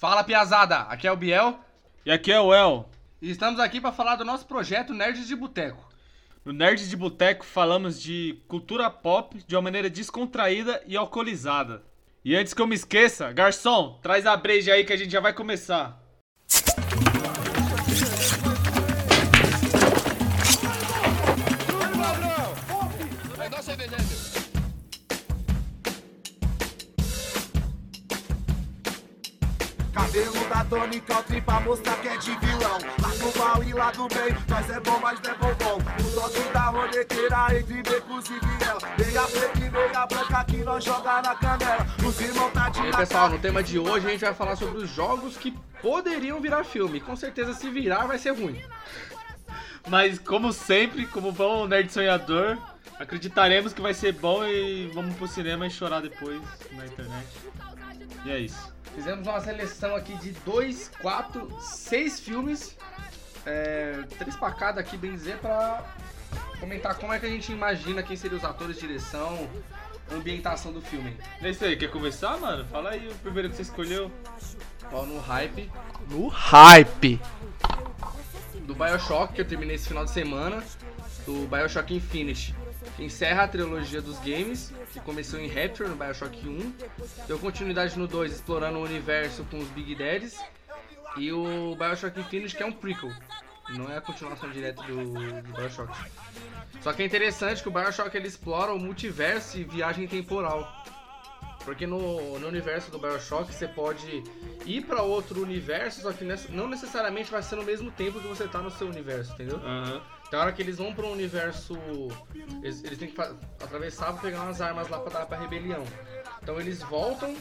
Fala piazada, aqui é o Biel E aqui é o El. e estamos aqui para falar do nosso projeto Nerds de Boteco. No Nerds de Boteco falamos de cultura pop de uma maneira descontraída e alcoolizada. E antes que eu me esqueça, garçom, traz a breja aí que a gente já vai começar. Tony Country pra mostrar que é de vilão Lá do mal e lá do bem, nós é bom, mas não é O doce da roleteira entre becos e viela Meia preta e meia branca que nós joga na canela Os irmãos tá de E aí, pessoal, no tema de hoje a gente vai falar sobre os jogos que poderiam virar filme. Com certeza, se virar, vai ser ruim. Mas como sempre, como bom nerd sonhador, acreditaremos que vai ser bom e vamos pro cinema e chorar depois na internet. E é isso. Fizemos uma seleção aqui de 2, 4, 6 filmes. É, três pra cada aqui, bem dizer, pra comentar como é que a gente imagina quem seriam os atores, direção, ambientação do filme. É isso aí, quer começar, mano? Fala aí o primeiro que você escolheu. Ó, no hype. No hype! Do Bioshock, que eu terminei esse final de semana. Do Bioshock Infinite. Encerra a trilogia dos games, que começou em Rapture, no Bioshock 1. Deu continuidade no 2, explorando o universo com os Big Daddies. E o Bioshock Infinite, que é um prequel. Não é a continuação direta do, do Bioshock. Só que é interessante que o Bioshock ele explora o multiverso e viagem temporal. Porque no, no universo do Bioshock você pode ir pra outro universo, só que não necessariamente vai ser no mesmo tempo que você tá no seu universo, entendeu? Aham. Tem hora que eles vão um universo. Eles, eles têm que atravessar pra pegar umas armas lá pra dar pra rebelião. Então eles voltam,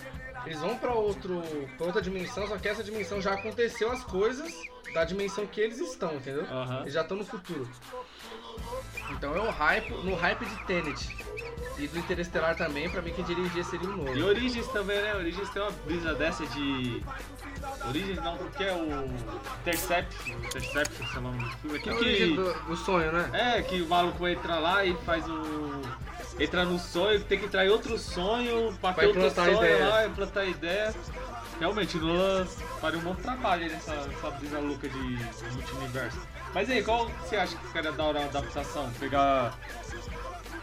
eles vão pra outro. pra outra dimensão, só que essa dimensão já aconteceu as coisas da dimensão que eles estão, entendeu? Aham. Eles já estão no futuro. Então é o hype, no hype de Tenet. E do Interestelar também, pra mim quem dirigia seria o Nolan. E Origens também, né? Origens tem uma brisa dessa de. Origens não, porque é o Intercept, Intercept, sei lá, um filme É aqui que. do, do sonho, né? É, que o maluco entra lá e faz o. Entra no sonho, tem que entrar em outro sonho, pra ter outro sonho ideia. lá, implantar ideia. Realmente, o Nolan faria um bom trabalho nessa, nessa brisa louca de, de multiverso. Mas aí, qual você acha que ficaria da hora a adaptação? Pegar.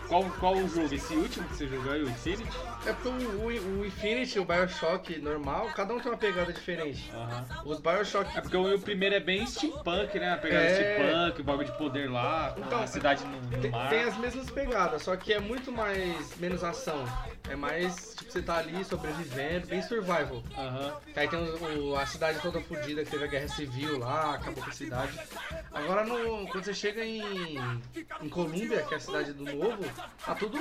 Qual, qual o jogo? Esse último que você jogou aí, o Infinity? É porque o, o, o Infinity, o Bioshock normal, cada um tem uma pegada diferente. Aham. Os Bioshock. É porque o, o primeiro é bem steampunk, né? Pegar É. steampunk, o bagulho de poder lá, Então, a cidade no, no Tem, mar. tem as mesmas pegadas, só que é muito mais. menos ação. É mais, tipo, você tá ali sobrevivendo, bem survival. Que aí tem os- o- a cidade toda fodida, que teve a guerra civil lá, acabou com a cidade. Agora, no, quando você chega em, em Colômbia, que é a cidade do novo, tá tudo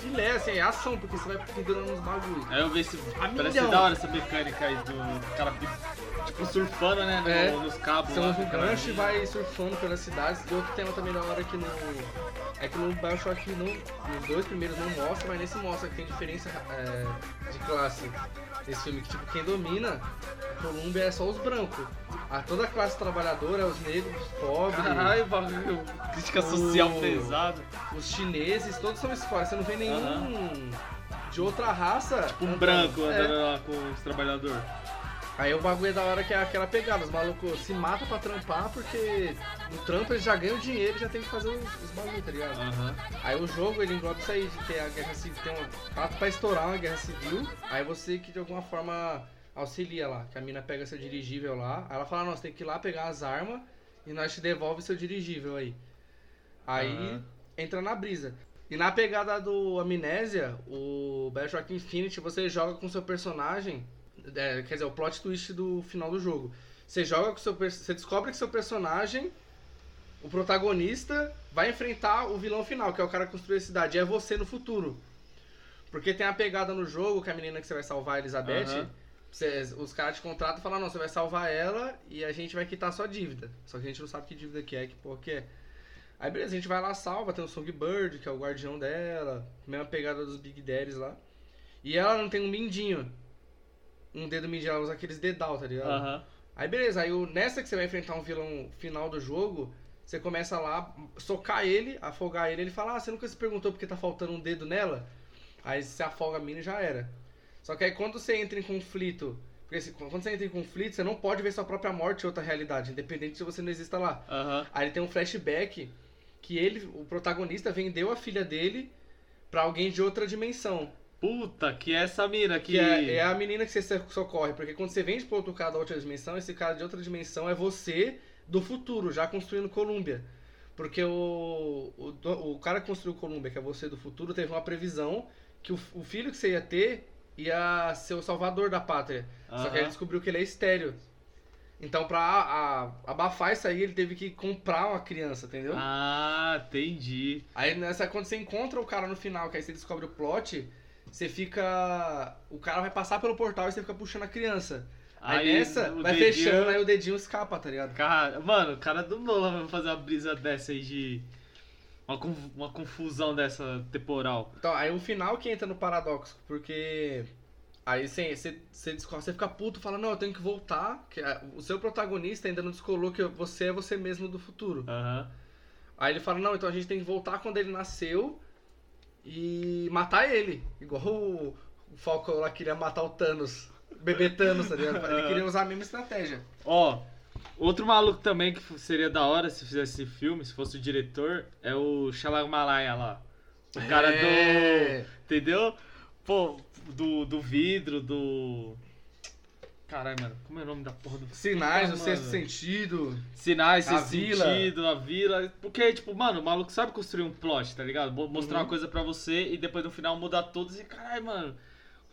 filé, assim, é ação, porque você vai pendurando uns bagulho. Aí eu vi esse. A Parece milhão. da hora essa mecânica aí do cara tipo surfando, né? no- É. nos cabos. Você usa um gancho e vai surfando pelas cidades. E outro tema também da hora que no. É que no Bioshock no, nos dois primeiros não mostra, mas nesse mostra que tem diferença é, de classe. Nesse filme que tipo, quem domina a Colômbia é só os brancos. A, toda a classe trabalhadora, os negros, os pobres, Caralho, bagulho. Crítica social pesada. os chineses, todos são escolas. Você não vê nenhum de outra raça. Um andando. branco É. andando lá com os trabalhadores. Aí o bagulho é da hora que é aquela pegada, os malucos se matam pra trampar porque no trampo eles já ganham dinheiro e já tem que fazer os, os bagulho, tá ligado? Aham. Aí o jogo ele engloba isso aí, de ter a guerra civil, tem um fato pra estourar uma guerra civil, aí você que de alguma forma auxilia lá, que a mina pega seu dirigível lá, aí ela fala, você tem que ir lá pegar as armas e nós te devolve seu dirigível aí. Aí Aham. entra na brisa. E na pegada do Amnésia, o Bioshock Infinite, você joga com seu personagem, é, quer dizer, o plot twist do final do jogo. Você joga com seu você descobre que seu personagem, o protagonista, vai enfrentar o vilão final, que é o cara que construiu a cidade, e é você no futuro. Porque tem a pegada no jogo que a menina que você vai salvar, a Elizabeth, você- os caras te contratam e falam, não, você vai salvar ela e a gente vai quitar a sua dívida. Só que a gente não sabe que dívida que é, que porra que é. Aí beleza, a gente vai lá, salva, tem o Songbird, que é o guardião dela, mesma pegada dos Big Daddies lá. E ela não tem um mindinho. Um dedo mindinho, ela usa aqueles dedal, tá ligado? Aham. Aí beleza, aí nessa que você vai enfrentar um vilão final do jogo, você começa lá, socar ele, afogar ele, ele fala, ah, você nunca se perguntou porque tá faltando um dedo nela? Aí você afoga a mina e já era. Só que aí quando você entra em conflito Porque quando você entra em conflito, você não pode ver sua própria morte em outra realidade, independente se você não exista lá. Aham. Aí ele tem um flashback que ele, o protagonista, vendeu a filha dele pra alguém de outra dimensão. Puta, que é essa mina que. Que é, é a menina que você socorre. Porque quando você vende pro outro cara da outra dimensão, esse cara de outra dimensão é você do futuro, já construindo Columbia. Porque o, o, o cara que construiu Columbia, que é você do futuro, teve uma previsão que o, o filho que você ia ter ia ser o salvador da pátria. Só que ele descobriu que ele é estéreo. Então, pra a- a- abafar isso aí, ele teve que comprar uma criança, entendeu? Ah, entendi. Aí nessa, quando você encontra o cara no final, que aí você descobre o plot, você fica. O cara vai passar pelo portal e você fica puxando a criança. Aí, nessa, o vai dedinho- fechando, aí o dedinho escapa, tá ligado? Cara, mano, o cara do Nolan vai fazer uma brisa dessa aí de. Uma, uma confusão dessa temporal. Então, aí o final que entra no paradoxo, porque. Aí você, você, você, fica puto fala, não, eu tenho que voltar. Que a- o seu protagonista ainda não descolou que você é você mesmo do futuro. Aham. Aí ele fala, não, então a gente tem que voltar quando ele nasceu e matar ele. Igual o, o Falcão lá queria matar o Thanos. Bebê Thanos, tá ligado? Ele queria usar a mesma estratégia. Ó, outro maluco também que seria da hora se fizesse esse filme, se fosse o diretor, é o Shalamalaya lá. O cara É. do. Entendeu? Pô, do, do vidro, do. Caralho, mano, como é o nome da porra do Sinais, o sexto sentido. Sinais, vila. sentido, a vila. Porque, tipo, mano, o maluco sabe construir um plot, tá ligado? Mo- Mostrar Uhum. uma coisa pra você e depois no final mudar todos e caralho, mano,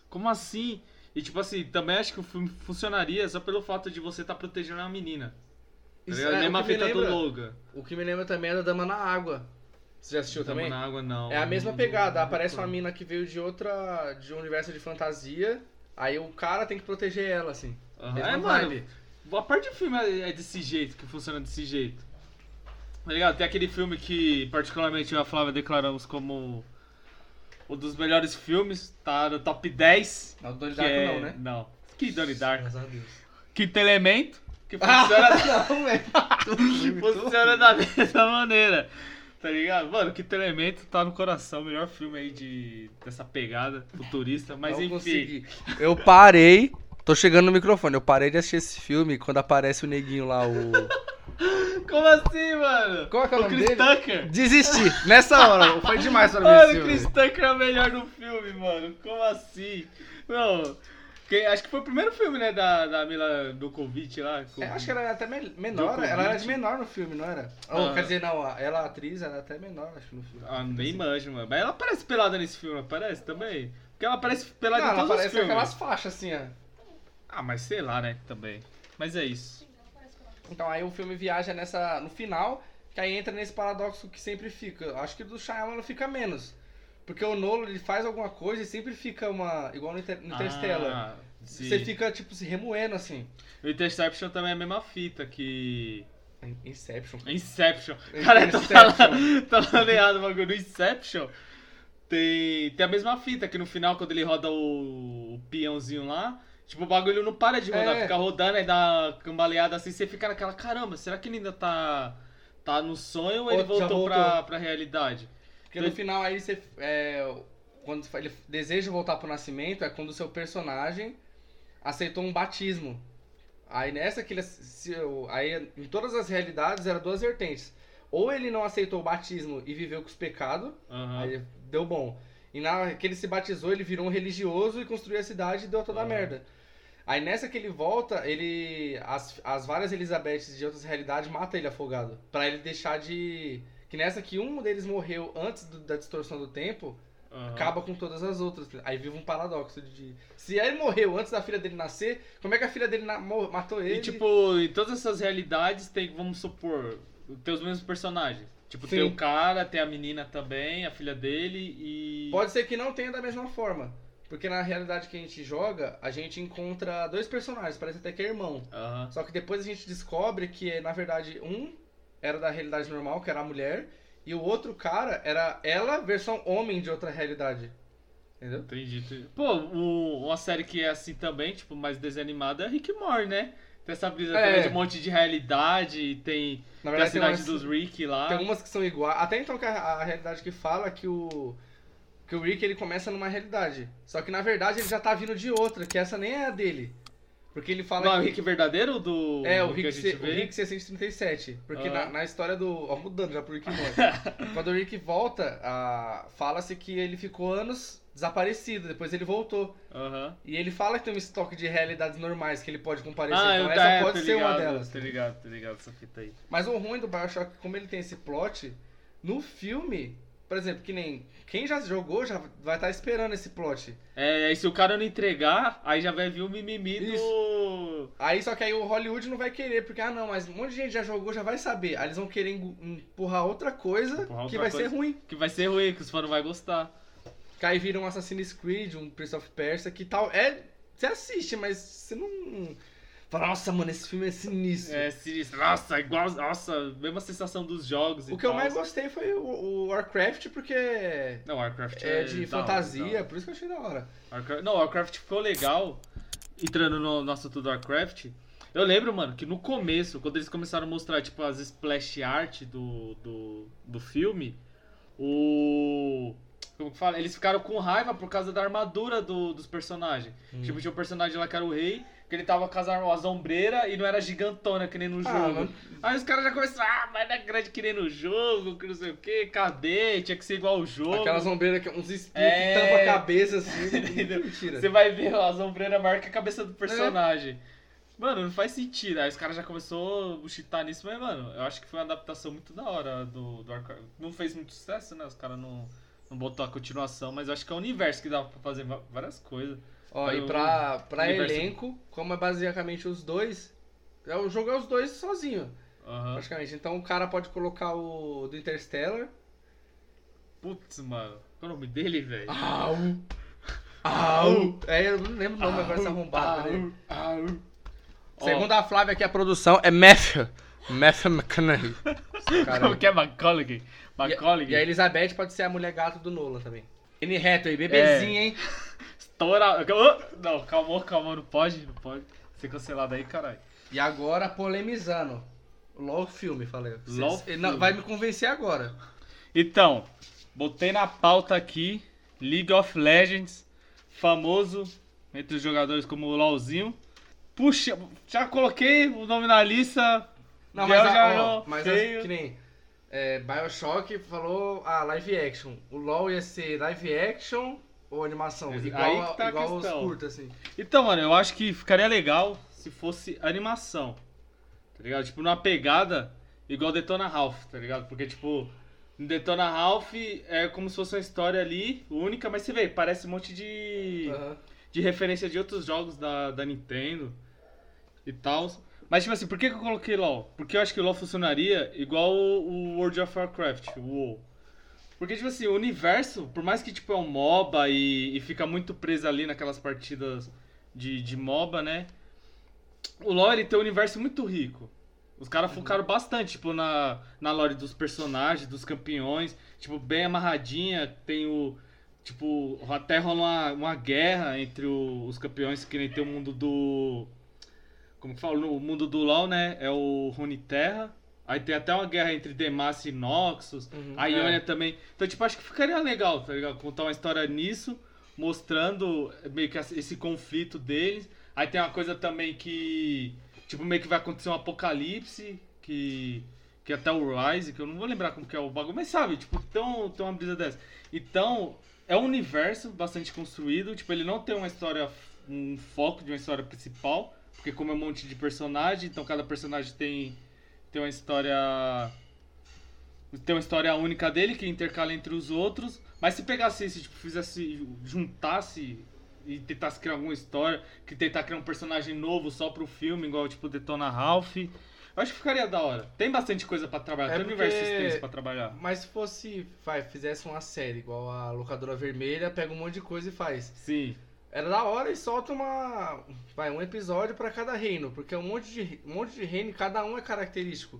como assim? E tipo assim, também acho que o filme funcionaria só pelo fato de você estar tá protegendo a menina. Tá Isso é, a mesma fita do lembra, Logan. o que me lembra também é da Dama na Água. Você já assistiu também? na água, não. É a mesma pegada. Aparece uma mina que veio de outra. de um universo de fantasia. Aí o cara tem que proteger ela, assim. Mesma É, mano, a parte do filme é é desse jeito, que funciona desse jeito. Tá ligado? Tem aquele filme que, particularmente, eu e a Flávia declaramos como um dos melhores filmes, tá no top 10. Não, Donnie que Darko é... não, né? Não. Que Donnie Darko. Graças a Deus. Quinto Elemento, que Ah, funciona, não, velho. funciona da mesma maneira. Tá ligado? Mano, Quinto Elemento tá no coração, o melhor filme aí de, dessa pegada futurista, mas Não enfim. consegui. Eu parei. Tô chegando no microfone. Eu parei de assistir esse filme quando aparece o neguinho lá, o. Como assim, mano? Qual é que é o nome Chris dele? Tucker. Desisti. Nessa hora. Foi demais pra mim Mano, o Chris. Tucker é o melhor do filme, mano. Como assim? Não. Que- acho que foi o primeiro filme, né, da, da Mila Dukovic lá. com- É, acho que ela era até me- menor. Djokovic. Ela era de menor no filme, não era? Ou, Ah. quer dizer, não. Ela, atriz, era até menor, acho que no filme. Ah, nem manjo, mano. Mas ela aparece pelada nesse filme, aparece também? Porque ela aparece pelada Não, em ela todos os filmes. aquelas faixas assim, ó. Ah, mas sei lá, né, também. Mas é isso. Então aí o filme viaja nessa. no final, que aí entra nesse paradoxo que sempre fica. Acho que do Shyamalan fica menos. Porque o Nolo ele faz alguma coisa e sempre fica uma. igual no, Inter, no Interstellar. Ah. Você fica, tipo, se remoendo assim. O Interception também é a mesma fita que... Inception. Inception. Cara, tá Interception. falando, tá falando errado o bagulho. No Inception tem, tem a mesma fita que no final, quando ele roda o, o peãozinho lá, tipo, o bagulho não para de rodar, É. fica rodando aí dá uma cambaleada assim, você fica naquela, caramba, será que ele ainda tá, tá no sonho ou ele Ou já voltou, Pra, voltou. pra realidade? Porque no final aí você. É, quando ele deseja voltar pro nascimento, é quando o seu personagem aceitou um batismo. Aí nessa que ele. se- aí em todas as realidades eram duas vertentes. Ou ele não aceitou o batismo e viveu com os pecados, Aham. aí deu bom. E na que ele se batizou, ele virou um religioso e construiu a cidade e deu toda a Ah. merda. Aí nessa que ele volta, ele. As, as várias Elizabeths de outras realidades matam ele afogado. Pra ele deixar de. Que nessa que um deles morreu antes do- da distorção do tempo, aham. acaba com todas as outras. Aí vive um paradoxo de. Se ele morreu antes da filha dele nascer, como é que a filha dele matou ele? E tipo, em todas essas realidades tem, vamos supor, tem os mesmos personagens. Tipo, tem Sim. o cara, tem a menina também, a filha dele e. Pode ser que não tenha da mesma forma. Porque na realidade que a gente joga, a gente encontra dois personagens, parece até que é irmão. Aham. Só que depois a gente descobre que, na verdade, um era da realidade normal, que era a mulher, e o outro cara era ela, versão homem de outra realidade. Entendeu? Entendi, entendi. Pô, o- uma série que é assim também, tipo, mais desanimada é Rick Morty, né? Tem essa brisa É. de um monte de realidade, tem, Na tem a verdade, tem cidade umas, dos Rick lá. tem umas que são iguais. Até então que a, a realidade que fala é que o. Que o Rick ele começa numa realidade. Só que na verdade ele já tá vindo de outra, que essa nem é a dele. Porque ele fala Não, é o que... Rick verdadeiro do. É, o Rick, C- o? Rick 637. Porque Ah. na, na história do. Ó, mudando já pro Rick Morty. Quando o Rick volta, a- fala-se que ele ficou anos desaparecido, depois ele voltou. Aham. E ele fala que tem um estoque de realidades normais que ele pode comparecer. Ah, então essa tá, é, pode tô ser ligado, uma delas. Tô ligado, tô ligado essa fita aí. Mas o ruim do Bioshock, como ele tem esse plot, no filme, por exemplo, que nem. Quem já jogou já vai estar esperando esse plot. É, aí se o cara não entregar, aí já vai vir o mimimi do. Aí só que aí o Hollywood não vai querer, porque, ah não, mas um monte de gente já jogou, já vai saber. Aí eles vão querer empurrar outra coisa Empurrar que outra vai coisa. ser ruim. Que vai ser ruim, que os fãs não vão gostar. Que aí vira um Assassin's Creed, um Prince of Persia, que tal. É. Você assiste, mas você não. Fala, nossa, mano, esse filme é sinistro. É, sinistro. Nossa, igual. Nossa, mesma sensação dos jogos o que eu tal. mais gostei foi o, o Warcraft, porque Não, Warcraft é é. de fantasia, hora. por isso que eu achei da hora. Warcraft- Não, Warcraft ficou legal. Entrando no nosso assunto do Warcraft. Eu lembro, mano, que no começo, quando eles começaram a mostrar, tipo, as splash art do, do, do filme, o. Como que fala? Eles ficaram com raiva por causa da armadura do- dos personagens. Hum. Tipo, tinha um personagem lá que era o rei, que ele tava com as, as ombreiras e não era gigantona, que nem no Ah, jogo. mano. Aí os caras já começaram, ah, mas não é grande que nem no jogo, que não sei o que, cadê? Tinha que ser igual ao jogo. Aquelas ombreiras, que uns espinhos É. que tampa a cabeça assim. Entendeu? Mentira. Você vai ver as ombreiras maior que a cabeça do personagem. Mano, não faz sentido. Aí os caras já começou a buchitar nisso, mas, mano, eu acho que foi uma adaptação muito da hora do, do. Não fez muito sucesso, né? Os caras não, não botou a continuação, mas eu acho que é o universo que dá pra fazer várias coisas. Ó, e pra, pra elenco, como é basicamente os dois, é o jogo é os dois sozinho, Aham. praticamente. Então o cara pode colocar o do Interstellar. Putz, mano. Qual é o nome dele, velho? Au! Au! É, eu não lembro o nome agora dessa arrombada. né? Au. Segundo a Flávia aqui, a produção é Matthew. Matthew McConaughey. Como que é Macaulay? Macaulay? E a Elizabeth pode ser a mulher gato do Nolan também. N reto aí, bebezinha, hein? Estoura... Oh, Não, calma, calma, não pode, não pode. Ser cancelado aí, caralho. E agora polemizando. LOL filme, falei. Cê- LOL cê- não, filme. vai me convencer agora. Então, botei na pauta aqui League of Legends, famoso entre os jogadores como o LOLzinho. Puxa, já coloquei o nome na lista. Não, mas, a, já ó, mas as- que nem é, Bioshock falou ah, live action. O LoL ia ser live action ou animação? Aí Igual, que tá a igual os questão. curtos, assim. Então, mano, eu acho que ficaria legal se fosse animação. Tá ligado? Tipo, numa pegada igual Detona Ralph, tá ligado? Porque, tipo, Detona Ralph é como se fosse uma história ali única, mas você vê, parece um monte de. De referência de outros jogos da, da Nintendo e tal. Mas, tipo assim, por que, que eu coloquei LoL? Porque eu acho que o LoL funcionaria igual o World of Warcraft, o WoW. Porque, tipo assim, o universo, por mais que, tipo, é um MOBA e, e fica muito preso ali naquelas partidas de, de MOBA, né? O LoL, ele tem um universo muito rico. Os caras focaram bastante, tipo, na, na lore dos personagens, dos campeões. Tipo, bem amarradinha. Tem o... Tipo, até rola uma, uma guerra entre o- os campeões, que nem tem o mundo do... Como que fala? No mundo do LoL, né? É o Runeterra. Aí tem até uma guerra entre Demacia e Noxus. Uhum. A Ionia também. Então, tipo, acho que ficaria legal, tá ligado? Contar uma história nisso, mostrando meio que esse conflito deles. Aí tem uma coisa também que. Tipo, meio que vai acontecer um apocalipse, que. Que até o Rise, que eu não vou lembrar como que é o bagulho, mas sabe, tipo, tem, tem uma brisa dessa. Então, é um universo bastante construído, tipo, ele não tem uma história, um foco de uma história principal, porque como é um monte de personagem, então cada personagem tem, tem uma história tem uma história única dele que intercala entre os outros. Mas se pegasse esse, tipo, fizesse, juntasse e tentasse criar alguma história, que tentar criar um personagem novo só pro filme, igual tipo Detona Ralph, eu acho que ficaria da hora. Tem bastante coisa pra trabalhar, É tem porque- universo extenso pra trabalhar. Mas se fosse, vai, fizesse uma série igual a Locadora Vermelha, pega um monte de coisa e faz. Sim. Era da hora e solta uma. Vai, um episódio pra cada reino. Porque um monte, de, um monte de reino e cada um é característico.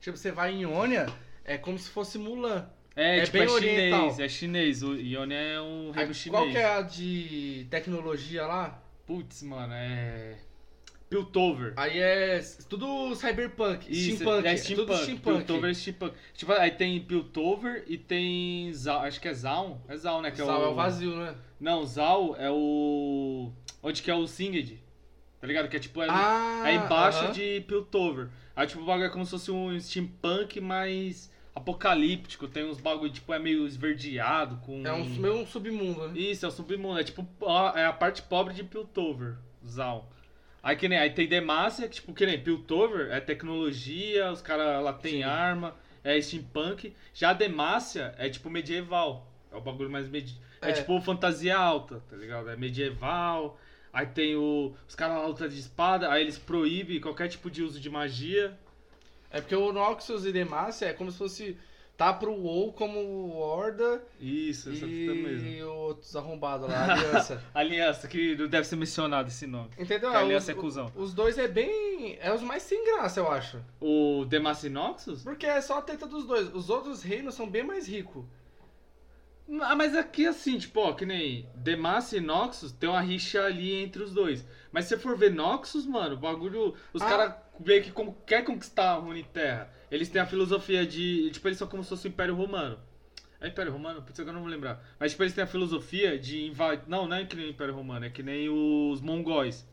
Tipo, você vai em Ionia, é como se fosse Mulan. É, É tipo, bem é chinês, oriental. é chinês. O Ionia é um reino Aí, chinês. Qual que é a de tecnologia lá? Putz, mano, é. Piltover. Aí é tudo cyberpunk, Isso, steampunk. é é tudo steampunk. steampunk. Piltover é steampunk. Tipo, aí tem Piltover e tem Zal, acho que é Zaun. É Zaun, né? Que Sal é é o vazio, né? Não, Zal é o. Onde que é o Singed? Tá ligado? Que é tipo, é, Ah, é embaixo aham. de Piltover. Aí tipo, o bagulho é como se fosse um steampunk mais apocalíptico. Tem uns bagulho, tipo, é meio esverdeado, com... É um, meio um submundo, né? Isso, é o submundo. É tipo, é a parte pobre de Piltover, Zal. Aí que nem, aí tem Demacia, que tipo, que nem Piltover é tecnologia, os caras lá tem Sim. arma, é steampunk. Já Demacia é tipo medieval. É o bagulho mais medieval. É. É. tipo fantasia alta, tá ligado? É medieval. Aí tem o, os caras lá lutam de espada, aí eles proíbem qualquer tipo de uso de magia. É porque o Noxus e Demacia é como se fosse. Tá pro WoW como Horda Isso, essa fita mesmo. e outros arrombados lá, Aliança. Aliança, que deve ser mencionado esse nome. Entendeu? Que aliança os, é cuzão. os dois é bem. É os mais sem graça, eu acho. O Demacia e Noxus? Porque é só a treta dos dois. Os outros reinos são bem mais ricos. Ah, mas aqui assim, tipo, ó, que nem Demacia e Noxus tem uma rixa ali entre os dois. Mas se você for ver Noxus, mano, o bagulho. Os Ah. caras veem que como, quer conquistar a Runeterra. Eles têm a filosofia de. Tipo, eles são como se fosse o Império Romano. É Império Romano? Putz, agora eu não vou lembrar. Mas, tipo, eles têm a filosofia de invadir. Não, não é que nem o Império Romano, é que nem os mongóis.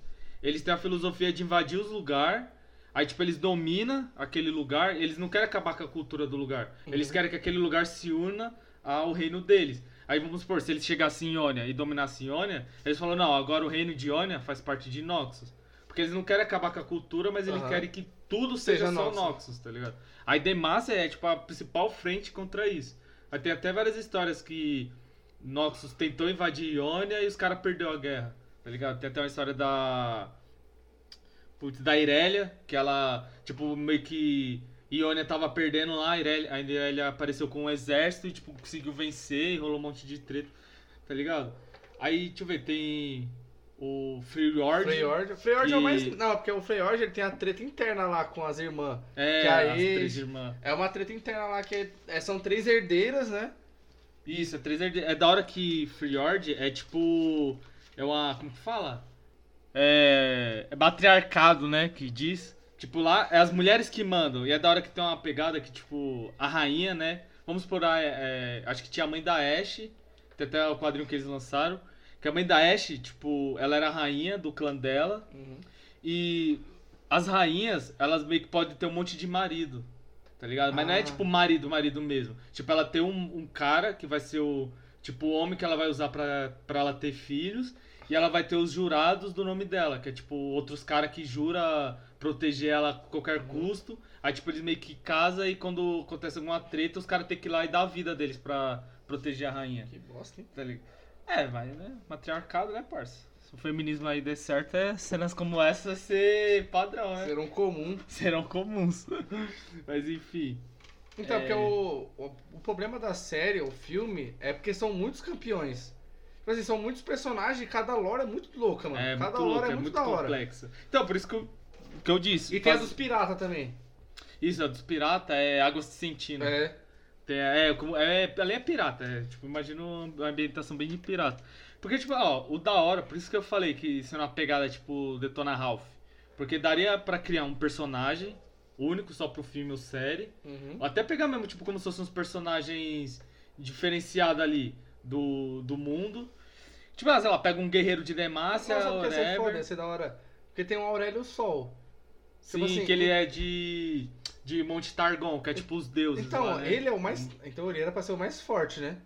Eles têm a filosofia de invadir os lugares. Aí, tipo, eles dominam aquele lugar. Eles não querem acabar com a cultura do lugar. Eles Uhum. querem que aquele lugar se una ao reino deles. Aí vamos supor, se eles chegassem em Ionia e dominassem Ionia, eles falam, não, agora o reino de Ionia faz parte de Noxus. Porque eles não querem acabar com a cultura, mas eles Aham. querem que tudo seja, Seja só Noxus. Noxus, tá ligado? Aí Demacia é tipo a principal frente contra isso. Aí tem até várias histórias que Noxus tentou invadir Ionia e os caras perdeu a guerra, tá ligado? Tem até uma história da Putz, da Irelia, que ela, tipo, meio que Ionia tava perdendo lá, a Irelia, a Irelia apareceu com um exército e, tipo, conseguiu vencer e rolou um monte de treta, tá ligado? Aí, deixa eu ver, tem o Freljord. Freyord. Freyord é o mais. Não, porque o Freyord ele tem a treta interna lá com as irmãs. É, que as aí- três irmãs. É uma treta interna lá que é- são três herdeiras, né? Isso, é três herde- É da hora que Freljord é tipo. É uma. Como que fala? É. É matriarcado, né? Que diz. Tipo, lá é as mulheres que mandam. E é da hora que tem uma pegada que, tipo, a rainha, né? Vamos por aí. é, acho que tinha a mãe da Ashe. Tem até o quadrinho que eles lançaram. Que a mãe da Ashe, tipo, ela era a rainha do clã dela. E as rainhas, elas meio que podem ter um monte de marido. Tá ligado? Mas não é Ah. tipo marido, marido mesmo. Tipo, ela tem um, um cara que vai ser o. Tipo, o homem que ela vai usar pra, pra ela ter filhos. E ela vai ter os jurados do nome dela, que é tipo outros caras que jura proteger ela a qualquer Uhum. custo. Aí, tipo, eles meio que casam e quando acontece alguma treta, os caras têm que ir lá e dar a vida deles pra proteger a rainha. Que bosta, hein? Tá ligado? É, mas, né? Matriarcado, né, parça? Se o feminismo aí der certo, é cenas como essa vai ser padrão, né? Serão comum. Serão comuns. mas enfim. Então, É. porque o, o, o problema da série, o filme, é porque são muitos campeões. Tipo assim, são muitos personagens e cada lore é muito louca, mano. É cada muito lore louco, é é muito, muito da hora. complexa. Então, por isso que eu, que eu disse. E tem a dos piratas também. Isso, a dos piratas é Águas de Sentina. É. Tem, é, como, é, ali é pirata, é, tipo, imagino uma ambientação bem de pirata. Porque, tipo, ó, o da hora, por isso que eu falei que isso é uma pegada, tipo, Detona Ralph. Porque daria pra criar um personagem único só pro filme ou série. Uhum. Ou até pegar mesmo, tipo, como se fossem uns personagens diferenciados ali do, do mundo. Tipo, ah, sei lá, pega um guerreiro de Demacia, Nossa, porque ser foda, ia ser da hora. Porque tem o Aurélio Sol. Sim, Tipo assim, que ele é de, de Monte Targon, que é tipo os deuses Então, lá, né? ele é o mais. Então ele era pra ser o mais forte, né?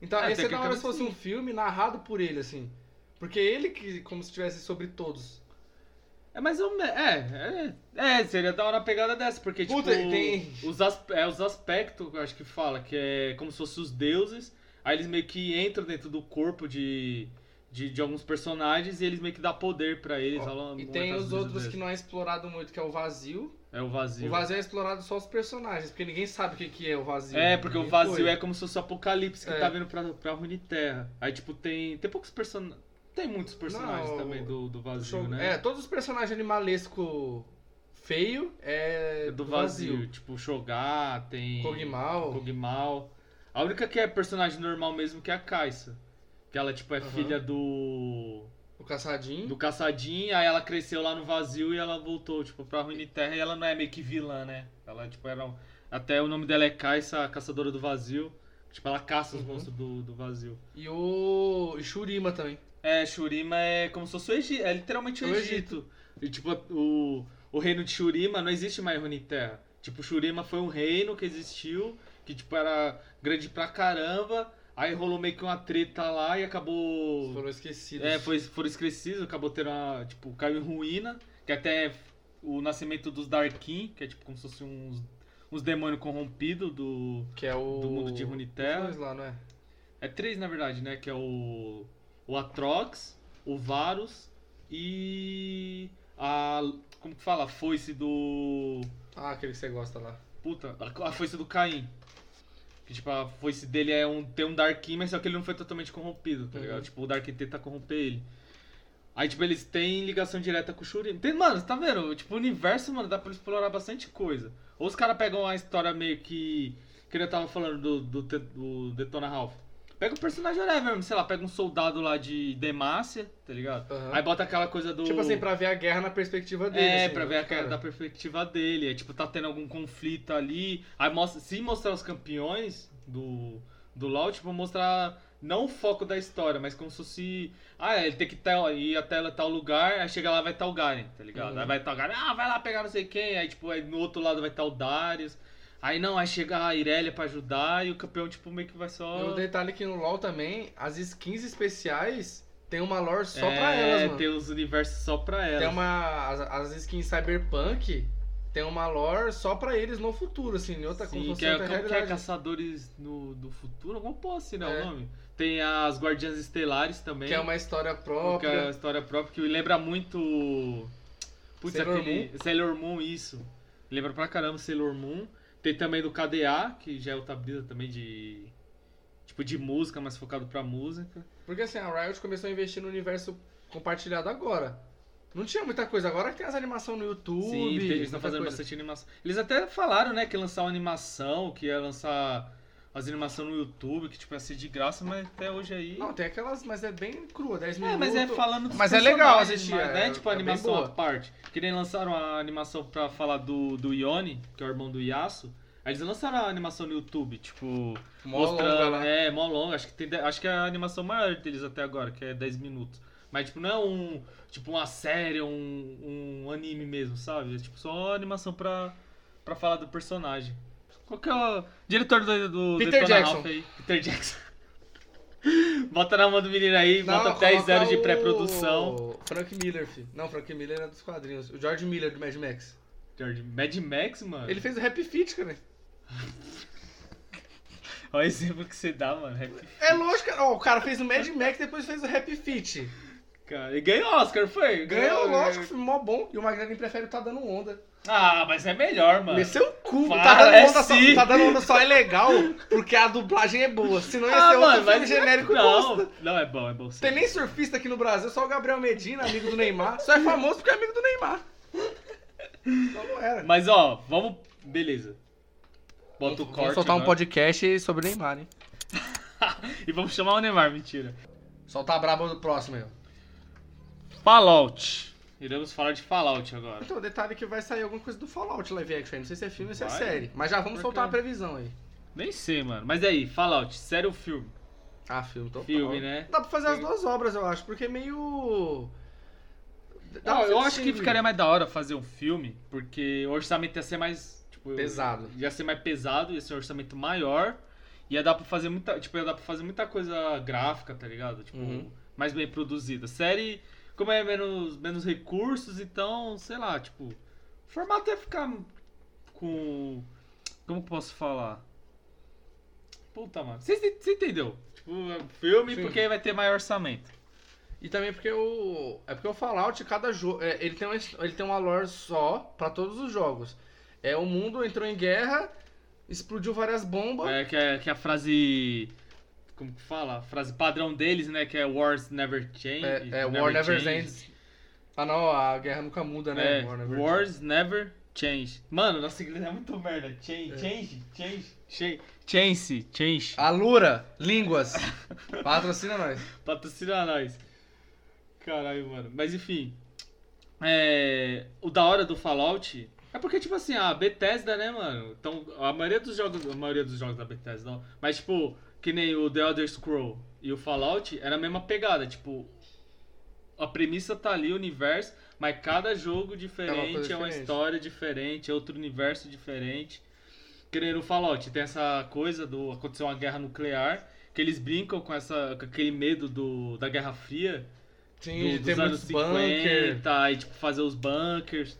Então É, ia ser da hora se fosse sim. um filme narrado por ele, assim. Porque ele que, como se estivesse sobre todos. É mais ou menos. É, é, é, seria da hora uma pegada dessa, porque, Puta, tipo, tem- os, as, é, os aspectos, eu acho que fala, que é como se fossem os deuses, aí eles meio que entram dentro do corpo de, de, de alguns personagens e eles meio que dá poder pra eles. Falam e alguma tem os outros que não é explorado muito, que é o vazio. É o vazio. O vazio é explorado só os personagens, porque ninguém sabe o que, que é o vazio. É, porque o vazio foi. é como se fosse o apocalipse que É. tá vindo pra, pra Runeterra. Aí, tipo, tem. Tem poucos personagens. Tem muitos personagens Não, também do, do vazio, Show- né? É, todos os personagens animalesco feio é, É do vazio. Tipo, Shogar, tem. Kog'Maw. Kog'Maw. A única que é personagem normal mesmo que é a Kaisa. Que ela, tipo, é Aham. filha do. O caçadinho. Do caçadinho, aí ela cresceu lá no vazio e ela voltou, tipo, pra Runeterra e ela não é meio que vilã, né? Ela, tipo, era. um- Até o nome dela é Kaisa, caçadora do vazio. Tipo, ela caça os Uhum. monstros do, do vazio. E o e Shurima também. É, Shurima é como se fosse o Egito. É literalmente o O Egito. E, tipo, o, o reino de Shurima não existe mais Runeterra. Tipo, Shurima foi um reino que existiu, que, tipo, era grande pra caramba. Aí rolou meio que uma treta lá e acabou. Foram esquecidos. É, foi, foram esquecidos, acabou tendo uma. Tipo, caiu em ruína. Que até o nascimento dos Darkin, que é tipo como se fosse uns, uns demônios corrompidos do, Que é o. do mundo de Os Runeterra. dois lá, não é? É três, na verdade, né? Que é o. O Atrox, o Varus e. A. Como que fala? A foice do. Ah, aquele que você gosta lá. Puta, a foice do Caim. Que tipo, a foice dele é um. Tem um Darkin, mas só que ele não foi totalmente corrompido, tá Uhum. ligado? Tipo, o Darkin tenta corromper ele. Aí, tipo, eles têm ligação direta com o Shuri. Tem, mano, você tá vendo? Tipo, o universo, mano, dá pra explorar bastante coisa. Ou os caras pegam uma história meio que. Que eu tava falando do, do, do Detona Ralph. Pega o personagem whatever mesmo, sei lá, pega um soldado lá de Demacia, tá ligado? Aham. Aí bota aquela coisa do. Tipo assim, pra ver a guerra na perspectiva dele. É, assim, pra ver a cara. da perspectiva dele. É tipo, tá tendo algum conflito ali. Aí mostra, se mostrar os campeões do, do LoL, tipo, mostrar não o foco da história, mas como se fosse. Ah, é, ele tem que tá, ir até tal lugar, aí chega lá vai estar o Garen, tá ligado? Uhum. Aí vai estar o Garen, ah, vai lá pegar não sei quem. Aí, tipo, aí no outro lado vai estar o Darius. Aí não, aí chega a Irelia pra ajudar e o campeão, tipo, meio que vai E só. o detalhe é que no LoL também, as skins especiais tem uma lore só é, pra elas, mano. tem os universos só pra elas. Tem uma. As, as skins Cyberpunk tem uma lore só pra eles no futuro, assim, em outra Sim, que é, como que é. Caçadores no, do Futuro? Alguma porra assim, né? É. O nome. Tem as Guardiãs Estelares também. Que é uma história que é própria. a história própria, que lembra muito. Putz, Sailor aquele. Sailor Moon, isso. Lembra pra caramba Sailor Moon. Tem também do KDA, que já é outra brisa também de. Tipo, de música, mais focado pra música. Porque assim, a Riot começou a investir no universo compartilhado agora. Não tinha muita coisa. Agora que tem as animações no YouTube. Sim, eles estão fazendo coisa. bastante animação. Eles até falaram, né, que ia lançar uma animação, que ia lançar as animações no YouTube, que tipo ia ser de graça, mas até hoje aí. Não, tem aquelas, mas é bem crua, 10 É, minutos. mas é falando dos Mas é legal assistir, mas não é é- tipo a é animação à parte. Que nem lançaram a animação pra falar do, do Ione, que é o irmão do Yasuo. Aí eles lançaram a animação no YouTube, tipo. Mó mostrando. longa lá. É, mó longa. Acho que, tem, acho que é a animação maior deles até agora, que é 10 minutos. Mas, tipo, não é um. Tipo, uma série, um, um anime mesmo, sabe? É tipo só animação pra, pra falar do personagem. Qual que é o. Diretor do, do Peter Detona Jackson. Ralph aí? Peter Jackson. bota na mão do menino aí, Não, bota 10 coloca anos de pré-produção. Frank Miller, filho. Não, Frank Miller é dos quadrinhos. O George Miller do Mad Max. George, Mad Max, mano. Ele fez o Happy Feet, cara. Olha o exemplo que você dá, mano. Happy É lógico, cara. Ó, o cara fez o Mad Max e depois fez o Happy Feet. Cara, ele ganhou Oscar, foi? Ganhou, lógico, filme mó bom. E o McGregor prefere tá dando onda. Ah, mas é melhor, mano. Desceu o cu. Tá dando, é onda só, sim. tá dando onda só é legal porque a dublagem é boa. Senão ia Ah, ser outro mano, filme mas genérico não, bosta. não, é bom, é bom sim. Tem nem surfista aqui no Brasil, só o Gabriel Medina, amigo do Neymar. Só é famoso porque é amigo do Neymar. Então não era. Mas ó, vamos. Beleza. Bota o Vamos corte. soltar um agora. podcast sobre Neymar, hein? e vamos chamar o Neymar, mentira. Soltar a braba do próximo aí, ó. Fallout. Iremos falar de Fallout agora. Então, o detalhe é que vai sair alguma coisa do Fallout live action. Não sei se é filme ou se é Vai? série. Mas já vamos Por soltar quê? a previsão aí. Nem sei, mano. Mas aí, Fallout, sério ou filme? Ah, filme, total. Filme, né? Dá pra fazer as duas obras, eu acho, porque é meio. Dá pra eu acho que ficaria mais da hora fazer um filme, porque o orçamento ia ser mais. Tipo, Pesado. Ia ser mais pesado, ia ser um orçamento maior. Ia dar pra fazer muita. Tipo, ia dar pra fazer muita coisa gráfica, tá ligado? Tipo, Uhum. mais bem produzida. Série, como é menos, menos recursos, então, sei lá, tipo. O formato ia ficar com. Como posso falar? Puta, mano. Você entendeu? Tipo, filme Sim. porque vai ter maior orçamento. E também porque o. É porque o Fallout, cada jogo. é, ele, tem uma, ele tem uma lore só pra todos os jogos. É, o mundo entrou em guerra, explodiu várias bombas. É que, é que a frase. Como que fala? A frase padrão deles, né? Que é Wars Never Change. É, é, War Never Ends. Ah não, a guerra nunca muda, né? É, War Never Wars Never Change. Mano, nosso inglês é muito merda. Change, É. change, change, change. Chance, change. Alura, línguas. Patrocina nós. Patrocina nós. Caralho, mano. Mas enfim. É, o da hora do Fallout é porque, tipo assim, a Bethesda, né, mano? Então, a maioria dos jogos. A maioria dos jogos da Bethesda, não. Mas, tipo, que nem o The Elder Scroll e o Fallout era a mesma pegada. Tipo, a premissa tá ali, o universo, Mas cada jogo diferente, coisa é uma diferente. história diferente, é outro universo diferente. Querendo o Fallout, tem essa coisa do acontecer uma guerra nuclear, que eles brincam com essa com aquele medo do, da Guerra Fria, Sim, do, dos anos muitos bunker. 50, e tipo fazer os bunkers.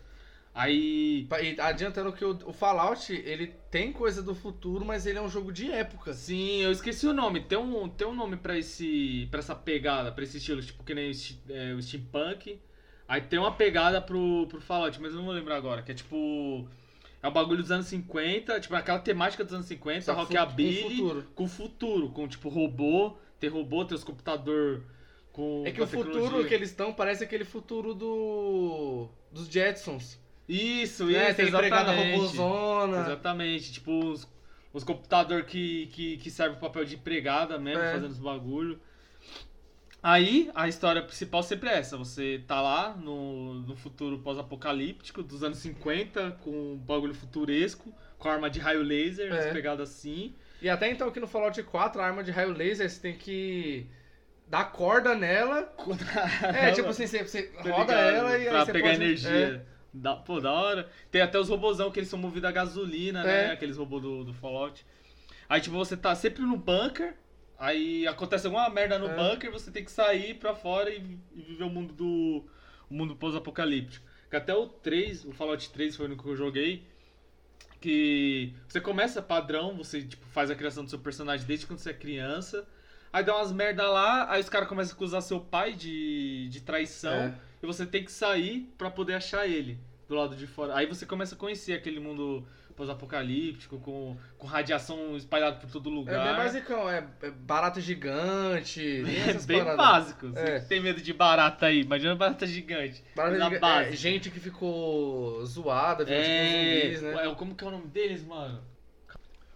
Aí E adiantando que o, Fallout, ele tem coisa do futuro, mas ele é um jogo de época. Sim, eu esqueci o nome. Tem um, tem um nome pra esse para essa pegada, pra esse estilo, tipo que nem é, o steampunk. Aí tem uma pegada pro, pro Fallout, mas eu não vou lembrar agora, que é tipo é o bagulho dos anos 50, tipo aquela temática dos anos 50, Só rockabilly com futuro. com futuro, com tipo robô, tem robô, tem os computador com É que o futuro que eles estão parece aquele futuro do dos Jetsons. Isso, né? isso, Tem empregada exatamente. robozona. Exatamente, tipo os, os computador que, que, que servem o papel de empregada mesmo, É. fazendo os bagulho. Aí, a história principal sempre é essa, você tá lá no, no futuro pós-apocalíptico dos anos 50, com um bagulho futuresco, com arma de raio laser, É. umas pegadas assim. E até então aqui no Fallout 4, a arma de raio laser, você tem que dar corda nela. É, tipo assim, você, você Tá roda ligado? ela e aí Pra você pegar pode... energia. É. Da, pô, da hora. Tem até os robôzão que eles são movidos a gasolina, É. né? Aqueles robôs do, do Fallout. Aí, tipo, você tá sempre no bunker, aí acontece alguma merda no É. bunker, você tem que sair pra fora e, e viver o mundo do. o mundo pós-apocalíptico. Que até o 3, o Fallout 3 foi o único que eu joguei. Que você começa padrão, você tipo, faz a criação do seu personagem desde quando você é criança. Aí dá umas merda lá, aí os caras começam a acusar seu pai de, de traição. É. E você tem que sair pra poder achar ele do lado de fora. Aí você começa a conhecer aquele mundo pós-apocalíptico, com, com radiação espalhada por todo É lugar. bem basicão, é, é barata gigante, É bem paradas. básico. Você É. tem medo de barata aí, imagina barata gigante. Barata Na giga- base. é, gente que ficou zoada, virou tipo É, zumbis, né? como que é o nome deles, mano?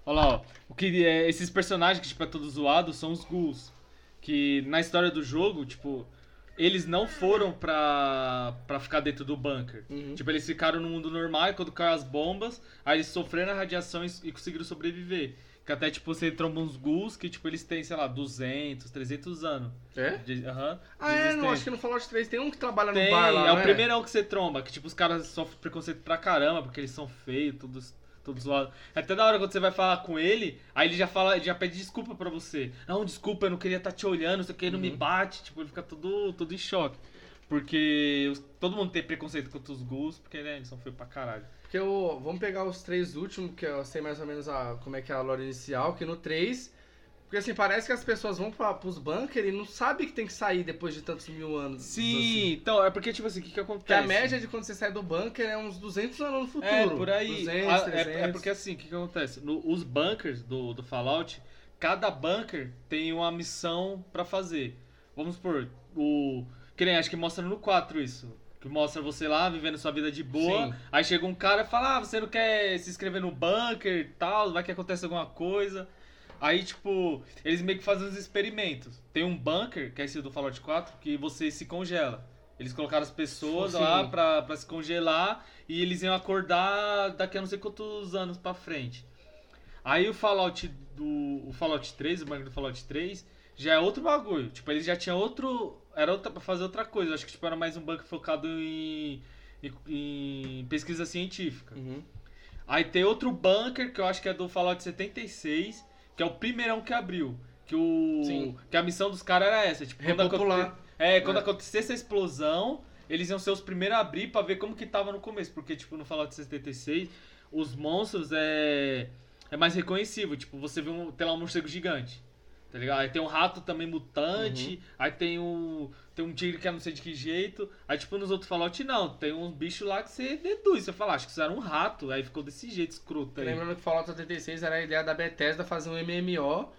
Olha lá, ó. O que é, esses personagens que tipo, é todo zoado são os ghouls. Que na história do jogo, tipo, eles não foram pra, pra ficar dentro do bunker. Uhum. Tipo, eles ficaram no mundo normal e quando caiu as bombas, aí eles sofreram a radiação e, e conseguiram sobreviver. Que até, tipo, você tromba uns ghouls que, tipo, eles têm, sei lá, 200, 300 anos. É? De, aham, Ah, de é, não, acho que no Fallout 3 tem um que trabalha Tem, no bar lá, é o primeirão que você tromba, que tipo, os caras sofrem preconceito pra caramba, porque eles são feios, todos, todos zoados. É até da hora quando você vai falar com ele, aí ele já fala, ele já pede desculpa pra você. Não, desculpa, eu não queria estar te olhando, isso aqui não me Uhum. bate, tipo, ele fica todo, todo em choque. Porque todo mundo tem preconceito contra os ghouls, porque né, eles são feios pra caralho. Porque eu, vamos pegar os três últimos, que eu sei mais ou menos a, como é que é a lore inicial, que no 3... Porque assim, parece que as pessoas vão pra, pros bunker e não sabem que tem que sair depois de tantos mil anos. Sim, assim. então, é porque, tipo assim, o que que acontece? a média de quando você sai do bunker é uns 200 anos no futuro. É, por aí. 200, Ah, 300. é, é porque assim, o que, que acontece? No- os bunkers do, do Fallout, cada bunker tem uma missão pra fazer. Vamos supor, o. Que nem acho que mostra no 4 isso. Que mostra você lá vivendo sua vida de boa. Sim. Aí chega um cara e fala: Ah, você não quer se inscrever no bunker e tal, vai que acontece alguma coisa. Aí, tipo, eles meio que fazem uns experimentos. Tem um bunker, que é esse do Fallout 4, que você se congela. Eles colocaram as pessoas Sim. lá pra, pra se congelar e eles iam acordar daqui a não sei quantos anos pra frente. Aí o Fallout do. O Fallout 3, o bunker do Fallout 3, já é outro bagulho. Tipo, eles já tinham outro. Era outra, pra fazer outra coisa. Acho que tipo, era mais um bunker focado em, em, em pesquisa científica. Uhum. Aí tem outro bunker que eu acho que é do Fallout 76, que é o primeirão que abriu. Que, o, Sim. que a missão dos caras era essa. Tipo, quando aconte- É, quando É. acontecesse a explosão, eles iam ser os primeiros a abrir pra ver como que tava no começo. Porque, tipo, no Fallout 76, os monstros é, é mais reconhecível. Tipo, você vê um, tem lá um morcego gigante. Tá ligado? Aí tem um rato também mutante. Uhum. Aí tem um, tem um tigre que eu não sei de que jeito. Aí, tipo, nos outros Fallout, não. Tem uns bichos lá que você deduz. Você fala, acho que isso era um rato. Aí ficou desse jeito escroto aí. Lembrando que Fallout 86 era a ideia da Bethesda fazer um MMO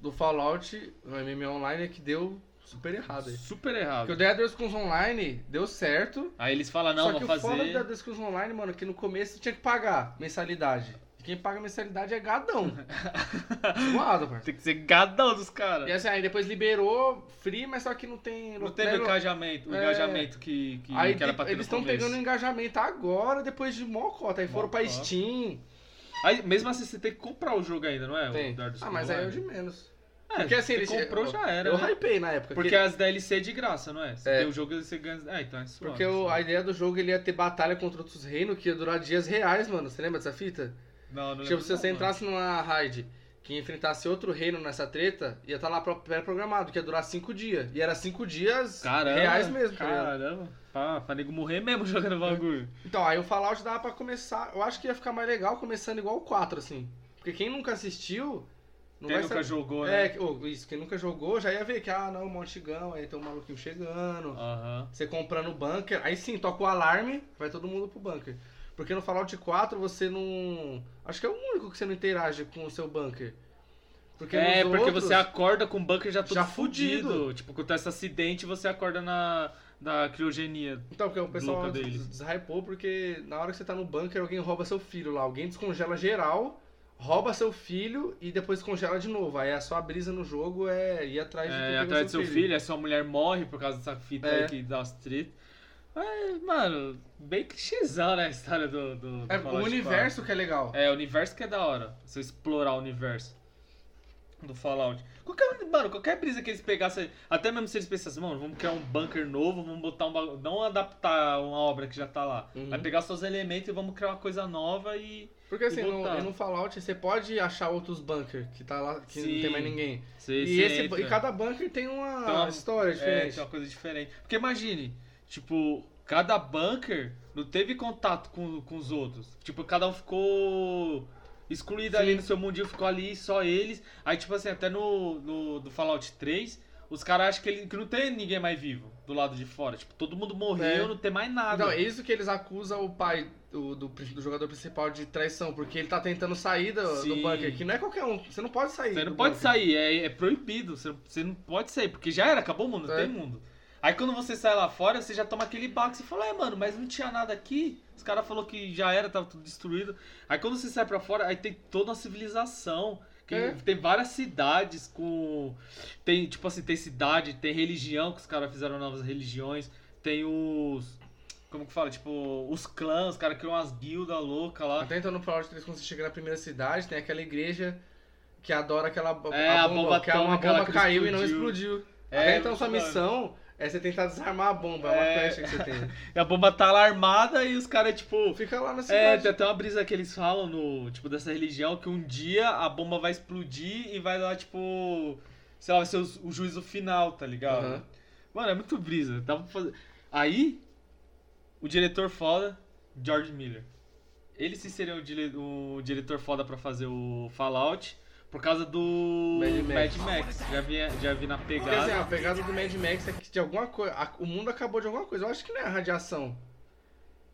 do Fallout, um MMO online que deu super errado aí. Super errado. Porque o The Elder Scrolls Online deu certo, Aí eles falam, não, só que vamos o foda do The fazer. Elder Scrolls Online, mano, é que no começo tinha que pagar mensalidade. E quem paga mensalidade é gadão. Zoado, parceiro. Tem que ser gadão dos E caras. assim, aí depois liberou free, mas só que não tem... Não teve lembra- engajamento, o É. engajamento que, que, Aí que era pra ter eles estão pegando engajamento agora, depois de mocota. Aí foram pra. Steam. Aí, mesmo assim, você tem que comprar o jogo ainda, não é? Tem. Ah, mas aí é o de menos. É, Porque assim, eles comprou eu, já era. Eu né? hypei na época. Porque que- as DLC é de graça, não é? Você É. tem o jogo e você ganha. É, então é suave. Porque o- a ideia do jogo ele ia ter batalha contra outros reinos que ia durar dias reais, mano. Você lembra dessa fita? Não, não Tipo, se você entrasse numa raid que enfrentasse outro reino nessa treta, ia estar lá pro- pré-programado, que ia durar cinco dias. E era cinco dias Caramba, reais mesmo, tá? Caramba. Pra, pra nego morrer mesmo jogando bagulho. Então, aí o Fallout dava pra começar. Eu acho que ia ficar mais legal começando igual o 4, assim. Porque quem nunca assistiu. Não Quem vai nunca saber- jogou, né? É, ô, isso, quem nunca jogou já ia ver que, ah, não, Montigão, aí tem um maluquinho chegando. Você comprando o bunker, aí sim, toca o alarme, vai todo mundo pro bunker. Porque no Fallout 4 você não. Acho que é o único que você não interage com o seu bunker. Porque É, porque outros- você acorda com o bunker já todo Já fudido. fudido. Tipo, acontece acidente você acorda na da criogenia. Então, porque o pessoal deshypou porque na hora que você tá no bunker, alguém rouba seu filho lá. Alguém descongela geral, rouba seu filho e depois congela de novo. Aí a sua brisa no jogo é ir atrás de É, atrás do seu filho. aí sua mulher morre por causa dessa fita É. aí que dá as. Mas, mano, bem clichêzão, né, a história do, do, do É o Fallout universo que é legal. 4. É, o universo que é da hora. Você explorar o universo do Fallout. Qualquer, mano, qualquer brisa que eles pegassem, até mesmo se eles pensassem, mano, vamos criar um bunker novo, vamos botar um não adaptar uma obra que já tá lá. Uhum. Vai pegar seus elementos e vamos criar uma coisa nova e... Porque assim, no, no Fallout você pode achar outros bunkers que tá lá, que Sim. não tem mais ninguém. Você, E, você esse, e cada bunker tem uma, Tem uma- história É, diferente. tem uma coisa diferente. Porque imagine, tipo, cada bunker não teve contato com, com os outros. Tipo, cada um ficou excluído Sim. ali no seu mundinho, ficou ali, só eles. Aí, tipo assim, até no, no do Fallout 3, os caras acham que, ele, que não tem ninguém mais vivo do lado de fora. Tipo, todo mundo morreu, É. não tem mais nada. Então, é isso que eles acusam o pai do, do, do jogador principal de traição, porque ele tá tentando sair do, do bunker, que não é qualquer um. Você não pode sair. Você não pode bunker. sair, é, é proibido. Você, você não pode sair, porque já era, acabou o mundo, não É. tem mundo. Aí quando você sai lá fora, você já toma aquele baque. Você fala, é, mano, mas não tinha nada aqui. Os caras falaram que já era, tava tudo destruído. Aí quando você sai pra fora, aí tem toda uma civilização. É. Tem várias cidades com. Tem, tipo assim, tem cidade, tem religião, que os caras fizeram novas religiões. Tem os. Como que fala? Tipo, os clãs, os caras criam umas guildas loucas lá. Até então no Fallout 3, quando você chega na primeira cidade, tem aquela igreja que adora aquela É, a bomba que é uma atômica bomba caiu e não explodiu. explodiu. É, Até então sua missão é você tentar desarmar a bomba, é uma É. quest que você tem. E a bomba tá lá armada e os caras, tipo. Fica lá na É, cidade. tem até uma brisa que eles falam no, tipo, dessa religião que um dia a bomba vai explodir e vai lá, tipo, sei lá, vai ser o, o juízo final, tá ligado? Aham. Mano, é muito brisa. Dá pra fazer... Aí, o diretor foda, George Miller. Ele sim seria o, dire- o diretor foda pra fazer o Fallout por causa do Mad Mad Max. Max. Já, vi, já vi na Porque assim, pegada. a pegada do Mad Max é que de alguma coisa. O mundo acabou de alguma coisa. Eu acho que não é a radiação.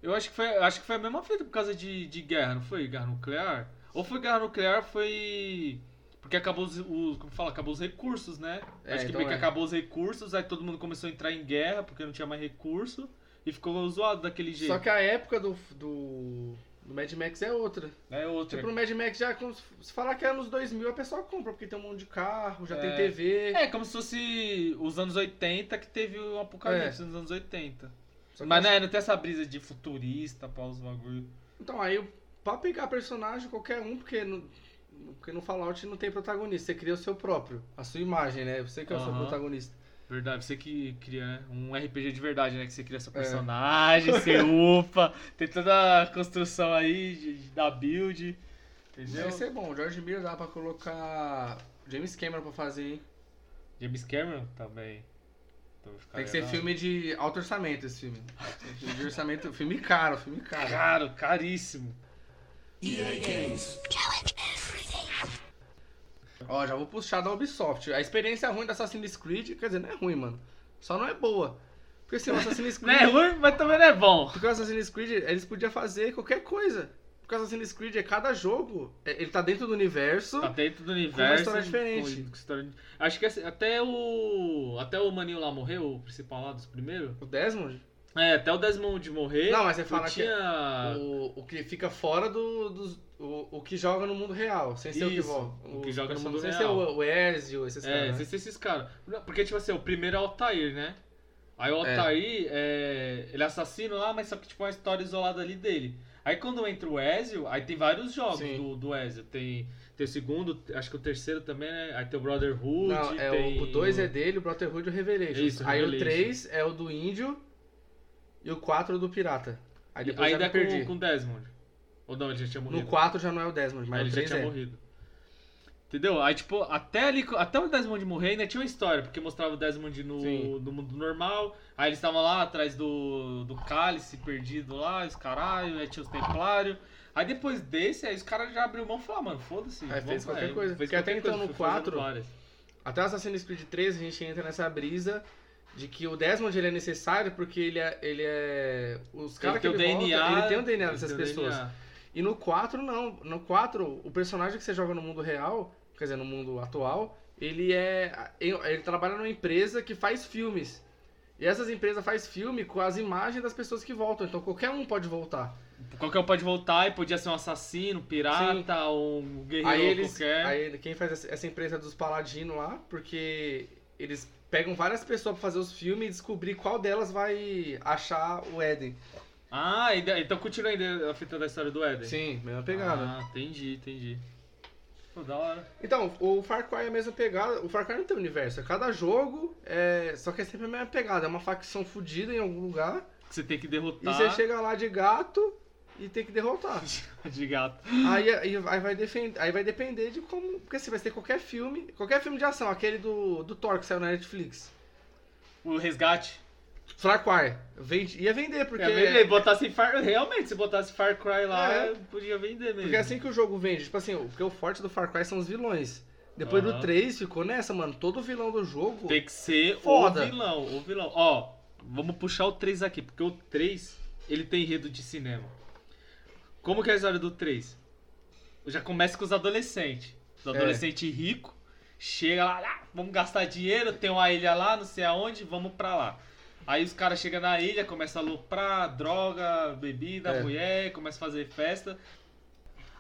Eu acho que foi, acho que foi a mesma feita por causa de, de guerra, não foi? Guerra nuclear? Ou foi guerra nuclear, foi. Porque acabou os, os- como fala, acabou os recursos, né? É, acho que então meio que é. acabou os recursos, aí todo mundo começou a entrar em guerra porque não tinha mais recurso e ficou zoado daquele jeito. Só que a época do, do, do Mad Max é outra. É outra. Tipo, no Mad Max já, se falar que é anos 2000, a pessoa compra, porque tem um monte de carro, já tem É. TV. É, como se fosse os anos 80 que teve o apocalipse É. nos anos 80. Só que Mas né, não tem essa brisa de futurista, pá, os bagulho. Então, aí, pra pegar personagem, qualquer um, porque no, porque no Fallout não tem protagonista, você cria o seu próprio, a sua imagem, né? Você que é o seu protagonista. Verdade, você que cria né? um RPG de verdade, né? Que você cria É. seu personagem, você upa, tem toda a construção aí de, de- da build. Entendeu? Deve ser bom, o George Miller dá pra colocar James Cameron pra fazer, hein? James Cameron também. Então, Tem que ser filme de alto orçamento esse filme. Filme de orçamento, filme caro, filme caro. Caro, caríssimo. Ó, já vou puxar da Ubisoft. A experiência ruim da Assassin's Creed, quer dizer, não é ruim, mano. Só não é boa. Porque assim, o Assassin's Não é Creed. ruim, mas também não é bom. Porque o Assassin's Creed, eles podiam fazer qualquer coisa. Porque o Assassin's Creed é cada jogo. é- Ele tá dentro do universo. Tá dentro do universo. história diferente. com- com história- Acho que assim, até o. Até o maninho lá morreu, o principal lá dos primeiros. O Desmond? É, até o Desmond morrer. Não, mas você fala que tinha... O, o que fica fora do, dos. O, o que joga no mundo real, sem ser o que Isso, volta. o que joga no mundo sem real. ser o, o Ezio, esses É, caras. sem ser esses caras. Porque, tipo assim, o primeiro é o Altair, né? Aí o É. Altair, é, ele é assassino lá, mas só que, tipo, é uma história isolada ali dele. Aí quando entra o Ezio, aí tem vários jogos Sim. do, do Ezio. Tem, tem o segundo, acho que o terceiro também, né? Aí tem o Brotherhood. Não, é tem o 2 é dele, o Brotherhood e o Revelation. Isso, Aí o Revelation. 3 é o do índio e o 4 do pirata. Aí depois Ainda já é me perdi. com, com Desmond. Ou não, ele já tinha morrido. No 4 já não é o Desmond, mas Aí no ele já 3 tinha é. morrido. Entendeu? Aí, tipo, até ali, até o Desmond morrer ainda tinha uma história, porque mostrava o Desmond no, Sim. no mundo normal, aí eles estavam lá atrás do, do cálice perdido lá, os caralho, aí tinha os templários. Aí depois desse, aí os caras já abriu mão e falaram, mano, foda-se. Aí fez qualquer aí coisa. Fez Porque até qualquer então coisa, no foi fazendo 4, várias. Até o Assassin's Creed 3 a gente entra nessa brisa de que o Desmond ele é necessário porque ele é. Ele é os caras que tem o ele volta, DNA. ele tem o DNA dessas pessoas. DNA. E no 4, não. No 4, o personagem que você joga no mundo real, quer dizer, no mundo atual, ele é. Ele trabalha numa empresa que faz filmes. E essas empresas faz filme com as imagens das pessoas que voltam. Então qualquer um pode voltar. Qualquer um pode voltar e podia ser um assassino, pirata, um guerreiro Aí eles. qualquer. Aí quem faz essa- empresa dos paladinos lá, porque eles pegam várias pessoas pra fazer os filmes e descobrir qual delas vai achar o Éden. Ah, e então continua ainda a fita da história do Éden. Sim, mesma pegada. Ah, entendi, entendi. Pô, da hora. Então, o Far Cry é a mesma pegada. O Far Cry não tem universo. Cada jogo é. Só que é sempre a mesma pegada. É uma facção fodida em algum lugar. Que você tem que E derrotar você chega lá de gato e tem que derrotar. de gato. aí, aí, aí vai defender, aí vai depender de como. Porque você vai ter qualquer filme. Qualquer filme de ação, aquele do, do Thor que saiu na Netflix. O resgate. Far Cry. Vende, ia vender, porque. Porque... É, botasse Far... Realmente, se botasse Far Cry lá, É. podia vender mesmo. Porque é assim que o jogo vende. Tipo assim, o- porque o forte do Far Cry são os vilões. Depois Aham. do 3 ficou nessa, mano. Todo vilão do jogo. Tem que ser Foda. o vilão, o vilão. Ó, vamos puxar o 3 aqui, porque o 3, ele tem enredo de cinema. Como que é a história do 3? Já começa com os adolescentes. Os É. adolescentes ricos, chega lá, ah, vamos gastar dinheiro, tem uma ilha lá, não sei aonde, vamos pra lá. Aí os caras chegam na ilha, começam a lucrar, droga, bebida, É. mulher, começam a fazer festa.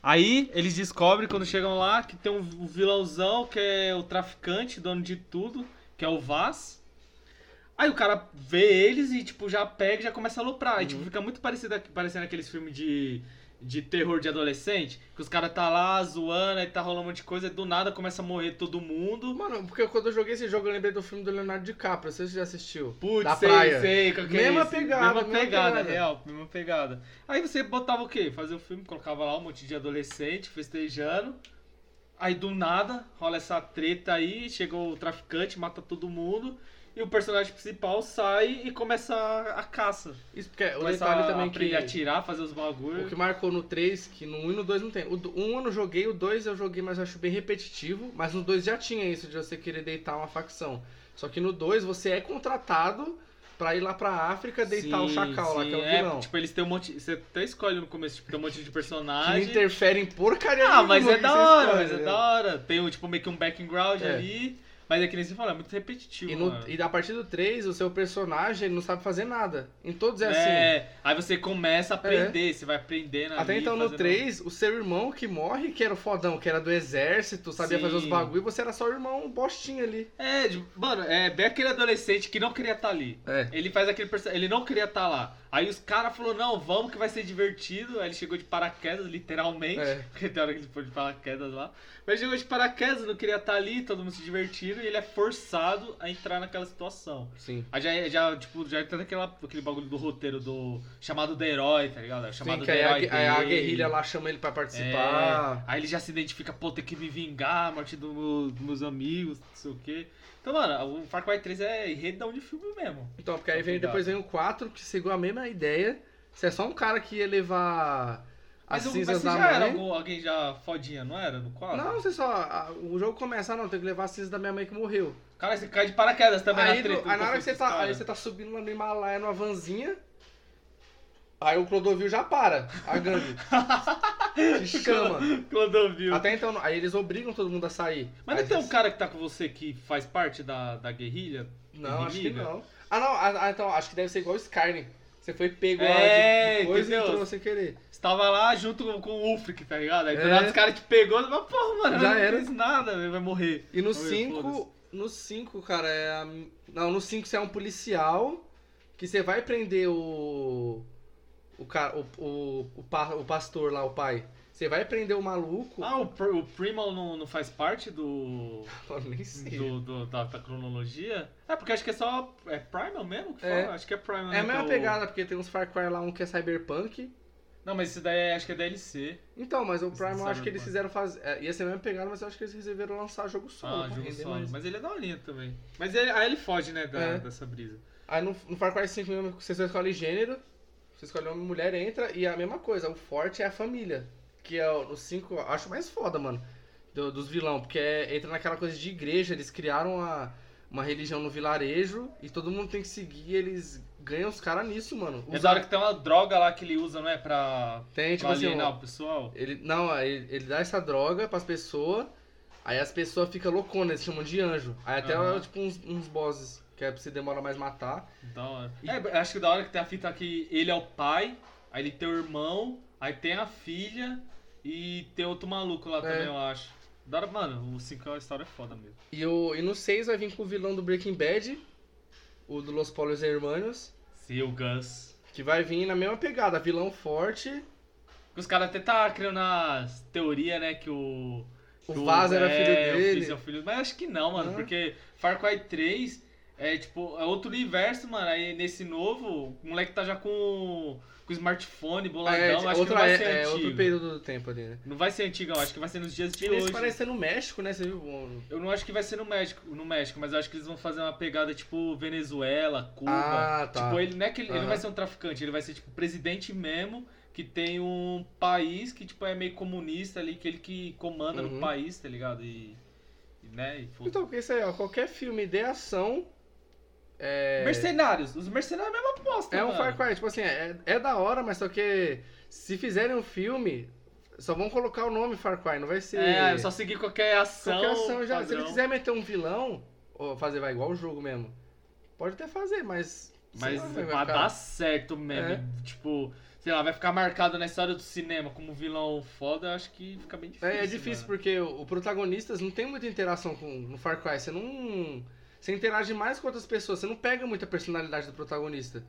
Aí eles descobrem quando chegam lá que tem um vilãozão que é o traficante, dono de tudo, que é o Vaz. Aí o cara vê eles e tipo já pega e já começa a aloprar. Aí tipo, fica muito parecido parecendo aqueles filmes de, de terror de adolescente, que os caras tá lá zoando, aí tá rolando um monte de coisa, e do nada começa a morrer todo mundo. Mano, porque quando eu joguei esse jogo eu lembrei do filme do Leonardo DiCaprio. Não sei se você já assistiu. Putz, da sei, praia. sei, qual que é Mesma esse? pegada, mesma mesma pegada, pegada. real, mesma pegada. Aí você botava o quê? Fazia o filme, colocava lá um monte de adolescente festejando. Aí do nada rola essa treta aí, chegou o traficante, mata todo mundo. E o personagem principal sai e começa a, a caça. Isso porque o Começa detalhe a também que. atirar, fazer os O bagulhos. que marcou no 3, que no 1 e no 2 não tem. O 1 eu não joguei, o 2 eu joguei, mas eu acho bem repetitivo. Mas no 2 já tinha isso de você querer deitar uma facção. Só que no 2 você é contratado pra ir lá pra África deitar o chacal lá, que é o vilão. Tipo, eles têm um monte. Você até escolhe no começo, tipo, tem um monte de que não personagem. interfere em porcaria Ah, mas é que da hora, escolhe, mas é né? da hora. Tem tipo, meio que um background É. ali. Mas é que nem você falou, é muito repetitivo. E, no, mano. e a partir do 3, o seu personagem não sabe fazer nada. Em todos é, assim. É, aí você começa a aprender, você vai aprendendo Até ali, então no fazendo- 3, o seu irmão que morre, que era o fodão, que era do exército, sabia Sim. fazer os bagulho, e você era só o irmão bostinho ali. É, mano, é bem aquele adolescente que não queria estar ali. É. Ele faz aquele ele não queria estar lá. Aí os caras falaram, não, vamos que vai ser divertido. Aí ele chegou de paraquedas, literalmente. É. Porque tem hora que ele foi de paraquedas lá. Mas chegou de paraquedas, não queria estar ali, todo mundo se divertindo, e ele é forçado a entrar naquela situação. Sim. Aí já, já, tipo, já entra naquela, aquele bagulho do roteiro do chamado do herói, tá ligado? É chamado Sim, do que aí a, herói a dele. guerrilha lá chama ele pra É, participar. aí ele já se identifica, pô, tem que me vingar, a morte do dos meus amigos, não sei o quê. Então, mano, o Far Cry 3 é enredão de filme mesmo. Então, porque aí Tá vem, depois vem o 4, que seguiu a mesma ideia. Você é só um cara que ia levar as Mas, mas cinzas você da já era mãe. algum- alguém já fodinha, não era? No quadro? Não, você só. a- o jogo começa, ah, não, tem que levar as cinzas da minha mãe que morreu. Cara, você cai de paraquedas também Aí, na treta. no- aí na hora que você tá. Aí você tá subindo lá no Himalaia numa vanzinha. Aí o Clodovil já para, a gangue. Te chama. Clodovil. Até então, aí eles obrigam todo mundo a sair. Mas não tem um cara que tá com você que faz parte da, da guerrilha? Não, acho que não. Ah, não, ah, ah, então, acho que deve ser igual o Skyrim. Você foi pego É, lá de coisa e entendeu? entrou sem querer. Você tava lá junto com, com o Ulfric, tá ligado? Aí É. os caras te pegou, mas porra, mano, Já não era. fiz nada, ele vai morrer. E no Vamos ver, 5, no 5, cara, é. Não, no 5 você é um policial que você vai prender o... o, cara, o, o, o, pa- o pastor lá, o pai. Você vai prender o maluco. Ah, o, Pr- o Primal não, não faz parte do. Eu nem sei. do, do- da, da cronologia? É, porque acho que é só. É Primal mesmo que É. fala? Acho que é Primal. É a né, mesma é o- pegada, porque tem uns Far Cry lá, um que é Cyberpunk. Não, mas esse daí é- acho que é DLC. Então, mas o Primal eu acho que eles fizeram fazer. é, ia ser a mesma pegada, mas eu acho que eles resolveram lançar jogo solo. Ah, jogo solo. mais. Mas ele é da linha também. Mas ele, aí ele foge, né, da, É. dessa brisa. Aí no, no Far Cry 5 mesmo, você só escolhe gênero, você escolhe uma mulher, entra, e a mesma coisa, o forte é a família. Que é o 5, eu acho mais foda, mano, do- dos vilão, porque é- entra naquela coisa de igreja, eles criaram a- uma religião no vilarejo e todo mundo tem que seguir, eles ganham os caras nisso, mano. É Usa- da hora que tem uma droga lá que ele usa, não é? Pra, Tem, tipo pra assim, alienar o pessoal. ele, não, ele, ele dá essa droga pras pessoas, aí as pessoas ficam louconas, eles chamam de anjo. Aí até, Aham. tipo, uns, uns bosses, que é pra você demora mais matar. Da hora. E- É, acho que da hora que tem a fita que ele é o pai, aí ele tem o irmão, aí tem a filha e tem outro maluco lá É. também, eu acho. Da hora, mano, o 5 é uma história foda mesmo. E, o, e no 6 vai vir com o vilão do Breaking Bad, o do Los Polos Hermanos, Sim, o Gus. que vai vir na mesma pegada, vilão forte. Os caras até tá criando as teorias, né, que o... O Vaz era filho é, o dele. Fizz é o filho- Mas acho que não, mano, porque Far Cry 3 é tipo, é outro universo, mano. Aí nesse novo, o moleque tá já com, com smartphone, boladão, é, acho que outra, não vai é, ser é antigo. outro período do tempo ali, né? Não vai ser antigão, acho que vai ser nos dias de E hoje. parece ser no México, né? Você viu? Eu não acho que vai ser no México, no México, mas eu acho que eles vão fazer uma pegada tipo Venezuela, Cuba. Ah, tá. Tipo, ele não é que ele, ele não vai ser um traficante, ele vai ser tipo presidente mesmo, que tem um país que tipo é meio comunista ali, que ele que comanda Uhum. no país, tá ligado? E, e, né, e Então, porque isso aí, ó, qualquer filme de ação. É, Mercenários, os mercenários é a mesma aposta, é um mano. Far Cry, tipo assim, é, é da hora, mas só que se fizerem um filme, só vão colocar o nome Far Cry, não vai ser. É, só seguir qualquer ação. Qualquer ação já. Se ele quiser meter um vilão, ou fazer vai igual o jogo mesmo, pode até fazer, mas. sei Mas lá, vai, ficar- dar certo mesmo. É. Tipo, sei lá, vai ficar marcado na história do cinema como vilão foda, eu acho que fica bem difícil. É, é difícil mano. porque o, o protagonistas não tem muita interação com no Far Cry. Você não. Você interage mais com outras pessoas, você não pega muita personalidade do protagonista.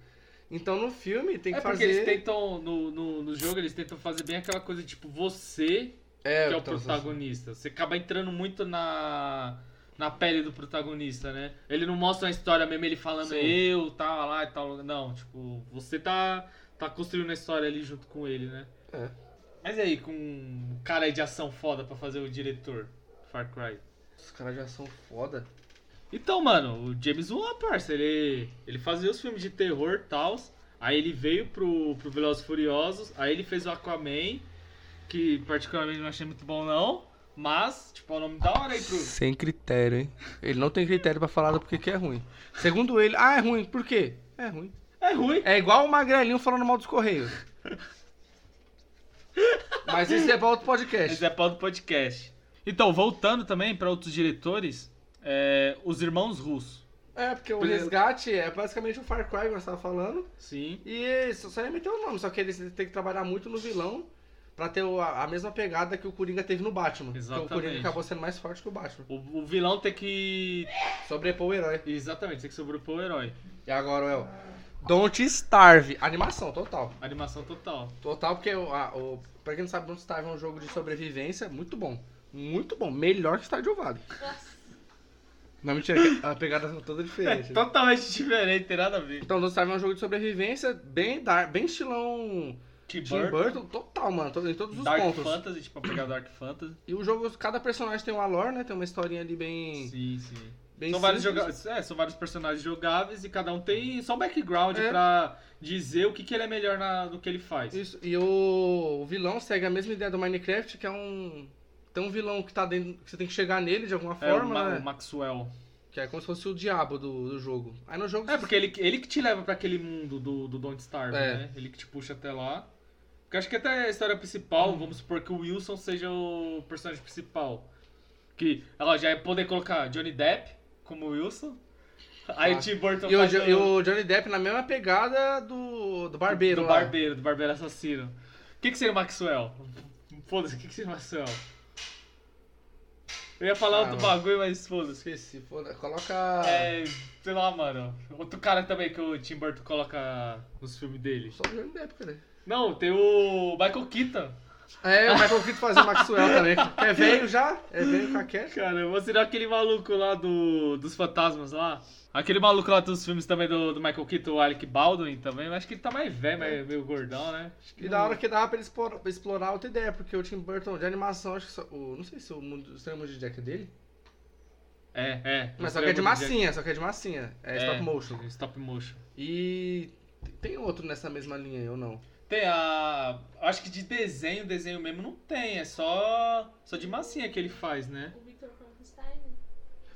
Então no filme tem que É porque fazer. eles tentam, no, no, no jogo, eles tentam fazer bem aquela coisa, tipo, você É, que é o então, protagonista. Você acaba entrando muito na, na pele do protagonista, né? Ele não mostra a história mesmo, ele falando Sim. eu, tá lá e tal. Não, tipo, você tá, tá construindo a história ali junto com ele, né? É. Mas e aí, com um cara de ação foda pra fazer o diretor Far Cry? Os caras já são foda. Então, mano, o James Wan, parça, ele, ele fazia os filmes de terror e tal. Aí ele veio pro, pro Velozes Furiosos, aí ele fez o Aquaman, que particularmente não achei muito bom não, mas, tipo, é um nome da hora aí pro... Sem critério, hein? Ele não tem critério pra falar do porquê que é ruim. Segundo ele, ah, é ruim. Por quê? É ruim. É ruim. É igual o Magrelinho falando mal dos Correios. Mas isso é pra outro podcast. Esse é pau do podcast. Então, voltando também pra outros diretores, é, os irmãos russos. É, porque o resgate é basicamente o Far Cry que você tava falando. Sim. E só, só ia meter o nome, só que eles têm que trabalhar muito no vilão pra ter a, a mesma pegada que o Coringa teve no Batman. Porque o Exatamente. Coringa acabou sendo mais forte que o Batman. O, o vilão tem que... Sobrepor o herói. Exatamente, tem que sobrepor o herói. E agora, El, Don't Starve. Animação, total. Animação total. Total, porque o, a, o, pra quem não sabe, Don't Starve é um jogo de sobrevivência muito bom. Muito bom. Melhor que Stardew Valley. Não, mentira, a pegada é toda É diferente. totalmente diferente, tem nada a ver. Então, Don't Starve é um jogo de sobrevivência bem, dark, bem estilão Tim Tim Burton, total, mano, em todos os Dark pontos. Fantasy, tipo, pra pegar Dark Fantasy. E o jogo, cada personagem tem uma lore, né? Tem uma historinha ali bem. Sim, sim. bem São vários, é, são vários personagens jogáveis e cada um tem só um background É. pra dizer o que, que ele é melhor na... no que ele faz. Isso, e o, o vilão segue a mesma ideia do Minecraft, que é um. Tem um vilão que tá dentro. que você tem que chegar nele de alguma É, o, forma, Ma- né? o Maxwell. Que é como se fosse o diabo do, do jogo. Aí no jogo. É, porque ele, ele que te leva pra aquele mundo do, do Don't Starve, É. né? Ele que te puxa até lá. Porque acho que até a história principal, vamos supor que o Wilson seja o personagem principal. Que ela já é poder colocar Johnny Depp como Wilson. Aí o Fácil. Tim Burton E o, Jo- o- e o Johnny Depp na mesma pegada do, do barbeiro Do lá. barbeiro, do barbeiro assassino. O que, que seria o Maxwell? Foda-se, o que, que seria o Maxwell? Eu ia falar Ah, outro mano. bagulho, mas foda-se. Esqueci, foda. Coloca. É, sei lá, mano. Outro cara também que o Tim Burton coloca nos filmes dele. Só o Johnny Depp, cara. Não, tem o Michael Keaton. É, o Michael Keaton fazia Maxwell também. É velho já? É velho com a Cat? Cara, você não aquele maluco lá do, dos fantasmas lá? Aquele maluco lá dos filmes também do, do Michael Keaton, o Alec Baldwin também. Acho que ele tá mais velho, meio, meio gordão, né? E da hora que dava pra ele explorar, pra explorar outra ideia, porque o Tim Burton de animação, acho que só, o, não sei se o mundo, o Mundo de Jack é dele, É, é. mas só que é de massinha, só que é de massinha, é, É, stop motion. Stop motion. E tem outro nessa mesma linha aí, ou não? Tem a. Acho que de desenho, desenho mesmo não tem. É só. Só de massinha que ele faz, né? O Victor Frankenstein. né?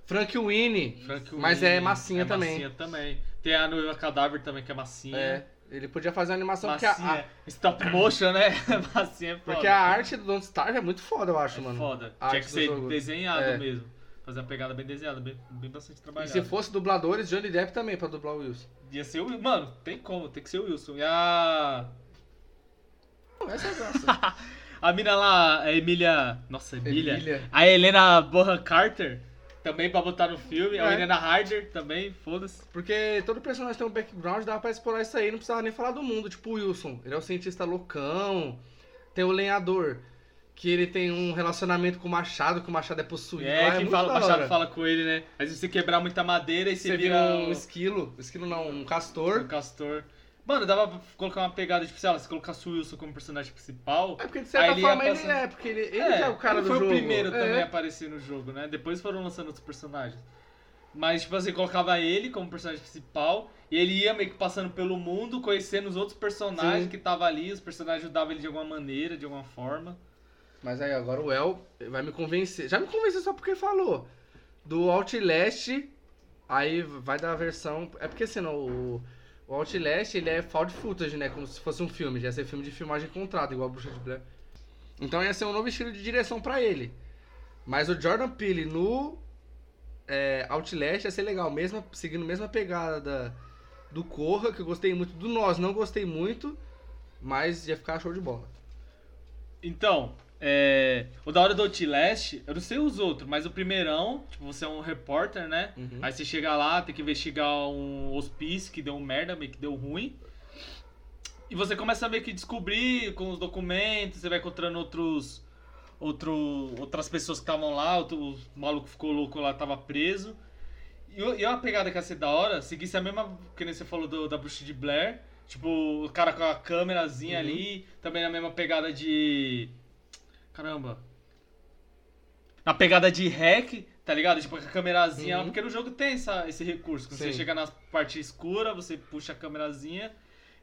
Frank Winnie, Frank mas Winnie, é massinha é também. Massinha também. Tem a noiva cadáver também, que é massinha. É, ele podia fazer uma animação, porque Massinha. a, a- Stop motion, né? massinha é foda. porque a arte do Don't Starve é muito foda, eu acho, É mano. foda. A Tinha que ser jogo. desenhado É. mesmo. Fazer uma pegada bem desenhada, bem, bem bastante E trabalhada. se fosse dubladores, Johnny Depp também pra dublar o Wilson. Ia ser o Wilson. Mano, tem como, tem que ser o Wilson. E a. Essa eu gosto. A mina lá, a Emília. Nossa, Emília. Emília. A Helena Bonham Carter, também pra botar no filme. A É. Helena Harder também, foda-se. Porque todo personagem tem um background, dava pra explorar isso aí, não precisava nem falar do mundo. Tipo o Wilson, ele é o cientista loucão. Tem o lenhador, que ele tem um relacionamento com o Machado, que o Machado é possuído. É, lá, quem muito fala, o Machado fala com ele, né? Às vezes você quebrar muita madeira e você, Você vira vira um um, esquilo, esquilo não, um um castor. Mano, dava pra colocar uma pegada, tipo, sei lá, se colocasse o Wilson como personagem principal. É porque de certa ele forma ele passando- é, porque ele, ele que é o cara ele do foi jogo. o primeiro É. também a aparecer no jogo, né? Depois foram lançando outros personagens. Mas, tipo assim, colocava ele como personagem principal e ele ia meio que passando pelo mundo, conhecendo os outros personagens Sim. que estavam ali, os personagens ajudavam ele de alguma maneira, de alguma forma. Mas aí agora o El vai me convencer. Já me convenceu só porque falou. Do Outlast, aí vai dar a versão. É porque assim, não, o, o Outlast ele é found footage, né? Como se fosse um filme. Já ia ser filme de filmagem contrato, igual a Bruxa de Blair. Então ia ser um novo estilo de direção pra ele. Mas o Jordan Peele no é, Outlast ia ser legal, mesmo, seguindo a mesma pegada da, do Corra, que eu gostei muito. Do Nós, não gostei muito, mas ia ficar show de bola. Então, é, o da hora do Outlast, eu não sei os outros, mas o primeirão, tipo, você é um repórter, né? Uhum. Aí você chega lá, tem que investigar um hospício que deu merda, meio que deu ruim. E você começa a meio que descobrir com os documentos, você vai encontrando outros. Outro, outras pessoas que estavam lá, outro, o maluco ficou louco lá tava preso. E, e uma pegada que ia ser da hora, seguisse a mesma que nem você falou do, da bruxa de Blair. Tipo, o cara com a câmerazinha Uhum. ali, também na mesma pegada de. Caramba. Na pegada de hack, tá ligado? Tipo, a câmerazinha. Uhum. Porque no jogo tem essa, esse recurso. Quando você chega na parte escura, você puxa a câmerazinha.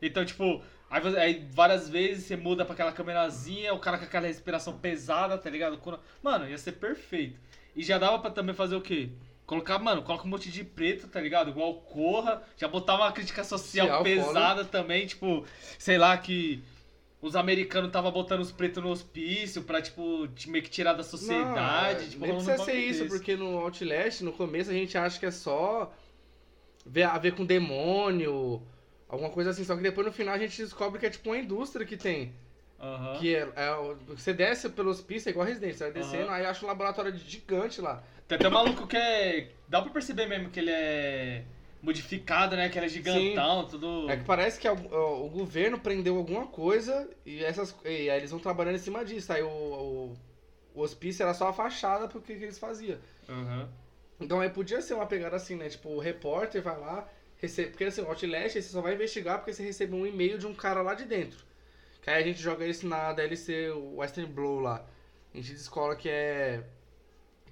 Então, tipo, aí, aí várias vezes você muda pra aquela câmerazinha, o cara com aquela respiração pesada, tá ligado? Mano, ia ser perfeito. E já dava pra também fazer o quê? Colocar, mano, coloca um monte de preto, tá ligado? Igual Corra. Já botar uma crítica social Social, pesada também, tipo, sei lá, que os americanos estavam botando os pretos no hospício pra, tipo, meio que tirar da sociedade. Não, tipo, nem precisa ser isso, desse. porque no Outlast, no começo, a gente acha que é só ver, a ver com demônio, alguma coisa assim. Só que depois no final a gente descobre que é tipo uma indústria que tem. Aham. Que é, é você desce pelos pistas, é igual Resident, você vai descendo, Aham. aí acha um laboratório gigante lá. Tem até um maluco que é. Dá pra perceber mesmo que ele é modificado, né? Que é gigantão, tudo. É que parece que o, o- o governo prendeu alguma coisa e, essas, e aí eles vão trabalhando em cima disso. Aí o, o, o hospício era só a fachada pro que, que eles faziam. Aham. Então aí podia ser uma pegada assim, né? Tipo, o repórter vai lá, recebe. Porque assim, o Outlast você só vai investigar porque você recebe um e-mail de um cara lá de dentro. Que aí a gente joga isso na DLC o Western Blow lá. A gente descola que é.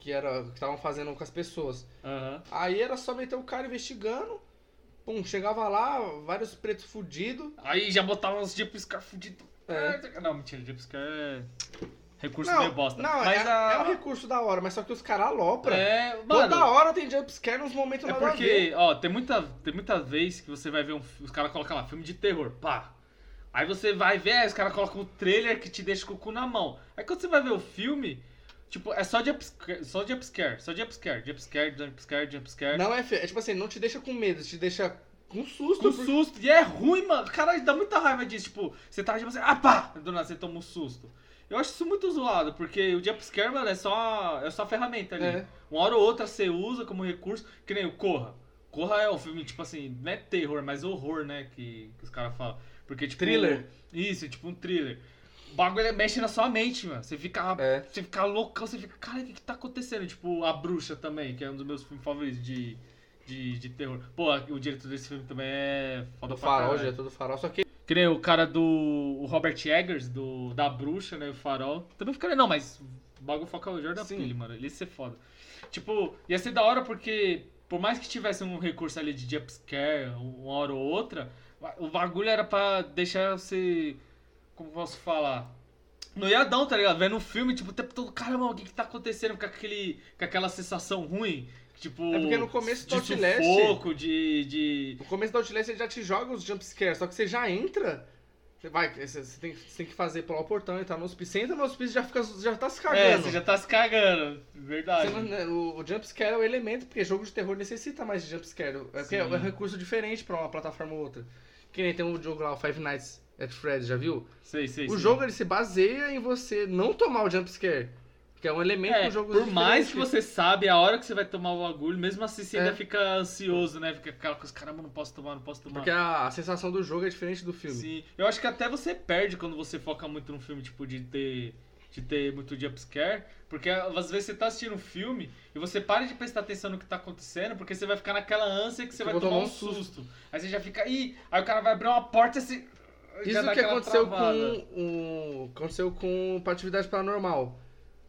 Que era. Que estavam fazendo com as pessoas. Aham. Aí era só meter o cara investigando. Pum, chegava lá, vários pretos fudidos. Aí já botava uns jumpscare fudido. É. Não, mentira, jumpscare é. Recurso Não, meio bosta. não mas é, a... é um recurso da hora, mas só que os caras alopram. É, Toda mano. hora tem jumpscare nos momentos É nada porque, ó, tem muita, tem muita vez que você vai ver um. Os caras colocam lá, filme de terror, pá. Aí você vai ver, aí os caras colocam o trailer que te deixa com o cu na mão. Aí quando você vai ver o filme, tipo, é só jumpscare, só jumpscare, só jumpscare, jumpscare, jumpscare, jumpscare. Não é. É tipo assim, não te deixa com medo, te deixa com susto. Com porque- susto. E é ruim, mano. Caralho, dá muita raiva disso. Tipo, você tá tipo assim, ah pá! Do nada você toma um susto. Eu acho isso muito zoado, porque o jumpscare, mano, é só, é só ferramenta ali. É. Uma hora ou outra você usa como recurso, que nem o Corra. Corra é um filme, tipo assim, não é terror, mas horror, né? Que, que os caras falam. Porque, tipo. Thriller? Isso, tipo um thriller. O bagulho mexe na sua mente, mano. Você fica, É. você fica loucão, você fica, cara, o que, que tá acontecendo? Tipo, A Bruxa também, que é um dos meus filmes favoritos de, de, de terror. Pô, o diretor desse filme também é foda Do pra farol, caralho. diretor do farol. Só que Que nem o cara do o Robert Eggers, do, da Bruxa, né? O Farol. Também ficaria, não, mas o bagulho foca o Jordan Sim. Peele, mano. Ele ia ser foda. Tipo, ia ser da hora porque, por mais que tivesse um recurso ali de jumpscare, uma hora ou outra, o bagulho era pra deixar você. Como posso falar? No iadão, tá ligado? Vendo um filme, tipo, o tempo todo, caramba, o que que tá acontecendo? Com, aquele, com aquela sensação ruim. Tipo, É porque no começo do de Outlast- sufoco, de, de, no começo da Outlast ele já te joga os jumpscares, só que você já entra. Você vai, você tem, você tem que fazer pular o portão, entrar no hospício. Você entra no hospício e já, fica, já tá se cagando. É, você já tá se cagando. Verdade. Você né, o, o jumpscare é o elemento, porque jogo de terror necessita mais de jumpscare. É é um recurso diferente pra uma plataforma ou outra. Que nem tem um jogo lá, o Five Nights at Freddy's, já viu? Sei, sei, o sei. jogo ele se baseia em você não tomar o jumpscare. Que é um elemento É, do jogo por mais que você sabe a hora que você vai tomar o bagulho, mesmo assim você É. ainda fica ansioso, né? Fica aquela coisa, caramba, não posso tomar, não posso tomar. Porque a, a sensação do jogo é diferente do filme. Sim. Eu acho que até você perde quando você foca muito no filme, tipo, de ter, de ter muito jumpscare. Porque às vezes você tá assistindo um filme e você para de prestar atenção no que tá acontecendo, porque você vai ficar naquela ânsia que você Eu vai tomar tomar um susto. susto. Aí você já fica, ih, aí o cara vai abrir uma porta e você. Isso que aconteceu travada. com o. Aconteceu com a atividade paranormal.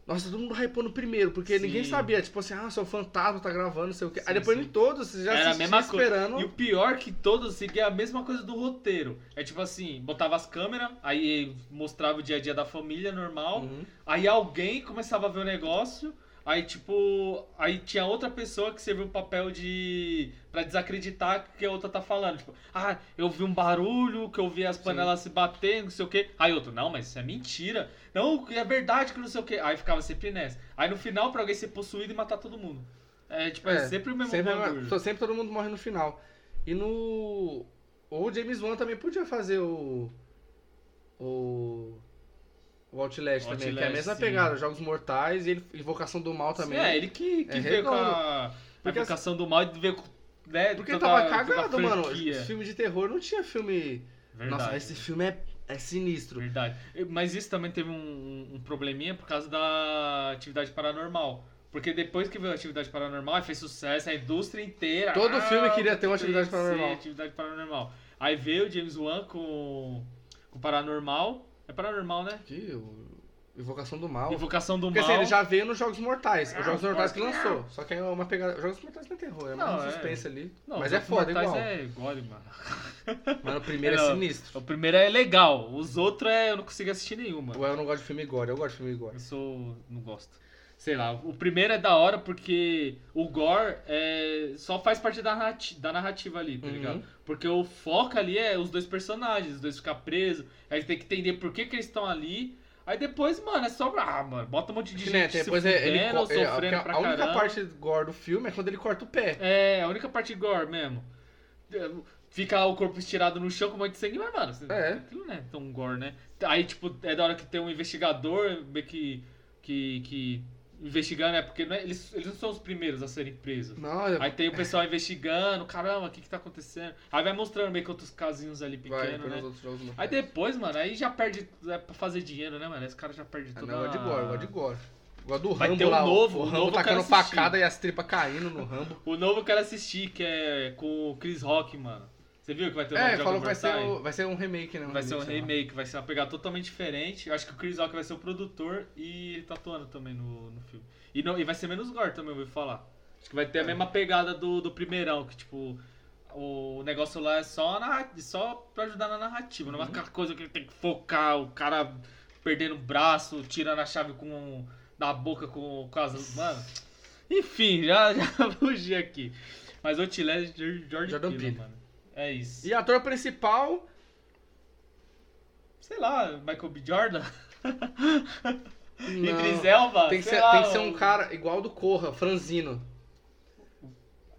Nossa, todo mundo hypou no primeiro, porque Sim. ninguém sabia, tipo assim, ah, seu fantasma tá gravando, não sei o quê. Sim, Aí depois sim. em todos, você já Era a mesma coisa. esperando. E o pior que todos seguiam a mesma coisa do roteiro. É tipo assim, botava as câmeras, aí mostrava o dia a dia da família normal, Uhum. aí alguém começava a ver o negócio, aí tipo, aí tinha outra pessoa que serviu o papel de Pra desacreditar que a outra tá falando, tipo, ah, eu vi um barulho, que eu vi as panelas se batendo, não sei o quê. Aí outro, não, mas isso é mentira. Não, é verdade que não sei o quê. Aí ficava sempre nessa. Aí no final pra alguém ser possuído e matar todo mundo. É, tipo, é, sempre o mesmo sempre, to- sempre todo mundo morre no final. E no. Ou o James Wan também podia fazer o. O. O Outlast, também, que é a Outlast, mesma sim. pegada, Jogos Mortais e ele- Invocação do Mal também. É, ele que, que É veio com a, a invocação do mal e veio com. Né, Porque tava cagado, mano. filme de terror não tinha filme. Verdade. Nossa, esse filme é, é sinistro. Verdade. Mas isso também teve um, um probleminha por causa da atividade paranormal. Porque depois que veio a atividade paranormal, fez sucesso, a indústria inteira. Todo filme queria ter uma atividade paranormal. atividade paranormal. Aí veio o James Wan com com paranormal. É paranormal, né? Que, Invocação do Mal. Invocação do Porque mal. assim, ele já veio nos Jogos Mortais. Ah, Os Jogos Mortais que lançou. Só que é uma pegada. Jogos Mortais não é terror, é Não, um é. suspense ali. Não, Mas é foda mortais igual. É gore, mano. Mas o primeiro é, sinistro. O primeiro é legal, os outros é, eu não consigo assistir nenhuma. Ou eu não gosto de filme gore, eu gosto de filme gore. Eu sou. não gosto. Sei lá, o primeiro é da hora porque o gore é, só faz parte da narrativa, da narrativa ali, tá Uhum. ligado? Porque o foco ali é os dois personagens, os dois ficar presos, aí tem que entender por que, que eles estão ali. Aí depois, mano, é só. Ah, mano, bota um monte de Que, gente né, se depois é, ele é, sofrendo a, pra a única caramba. parte gore do filme é quando ele corta o pé. É, a única parte gore mesmo. É, Fica o corpo estirado no chão com um monte de sangue, mas, mano, É. aquilo não é tão gore, né? Aí, tipo, é da hora que tem um investigador meio que. que. que investigando, é porque não é- eles, eles não são os primeiros a serem presos. Não, é- Aí tem o pessoal investigando, caramba, o que que tá acontecendo? Aí vai mostrando meio que outros casinhos ali pequenos, né? Aí depois, mano, aí já perde. É pra fazer dinheiro, né, mano? Esse cara já perde Ah, tudo. não, eu gosto de gore, eu gosto de gore. Eu gosto do Vai Rambo ter um lá, novo, o o Rambo novo eu tacando facada e as tripas caindo no Rambo. O novo eu quero assistir, que é com o Chris Rock, mano. Você viu que vai ter o novo É, falou que vai ser, o- vai ser um remake, né? Vai ser um lá. remake, vai ser uma pegada totalmente diferente. Eu acho que o Chris Rock vai ser o produtor e ele tá atuando também no, no filme. E, não, e vai ser menos gore também, eu ouvi falar. Acho que vai ter a É. mesma pegada do, do primeirão, que tipo, o negócio lá é só, narra- só pra ajudar na narrativa. Não é Uhum. aquela coisa que ele tem que focar, o cara perdendo o braço, tirando a chave com, da boca com, com as. Mano. Enfim, já, já fugi aqui. Mas o Tilé é George Jordan Peele. mano. É isso. E ator principal, Sei lá, Michael B. Jordan? não. Idris Elba? Tem que, sei ser, lá, tem que ser o- um cara igual do Corra, franzino.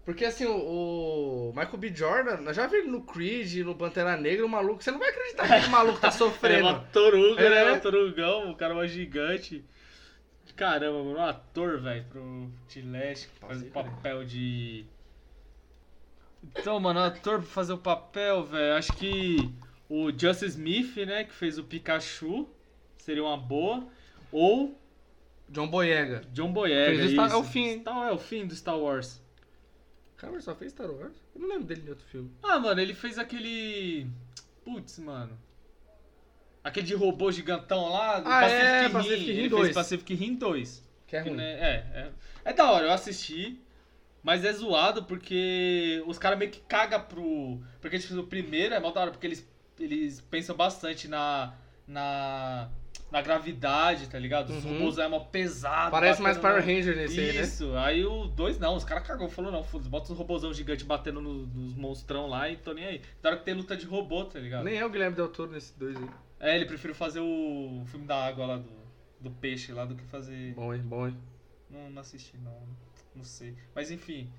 Porque assim, o, o Michael B. Jordan, nós já vi ele no Creed, no Pantera Negra, o maluco, você não vai acreditar que aquele maluco tá Ele é sofrendo. uma toruga, É. né? Um torugão, o cara é uma gigante. Caramba, mano, um ator, velho, pro Tileste, que faz o papel de. Então, mano, ator pra fazer o papel, velho, acho que o Justin Smith, né, que fez o Pikachu, seria uma boa. Ou John Boyega. John Boyega. Fez o Star- isso. é o fim, hein? Star- é o fim do Star Wars. Cara, só fez Star Wars? Eu não lembro dele em outro filme. Ah, mano, ele fez aquele. Putz, mano. Aquele de robô gigantão lá. do Ah, é, Pacific Pacific Rim. Rim Ele 2. fez Pacific Rim 2. Que é Que, ruim. né, é, é. É da hora, eu assisti. Mas é zoado porque os caras meio que cagam pro. Porque tipo, o primeiro é mal da hora, porque eles, eles pensam bastante na. na. na gravidade, tá ligado? Os Uhum. robôs é mó pesado. Parece mais Power no- Ranger nesse aí, né? Isso, aí o 2 não, os caras cagou, falou não, foda-se, bota os robôzão gigante batendo no- nos monstrão lá e tô nem aí. Da hora que tem luta de robô, tá ligado? Nem é o Guilherme Del Toro nesse dois aí. É, ele prefere fazer o filme da água lá, do, do peixe lá, do que fazer... Bom, hein? Bom, hein? Não, não assisti não, não sei. Mas enfim,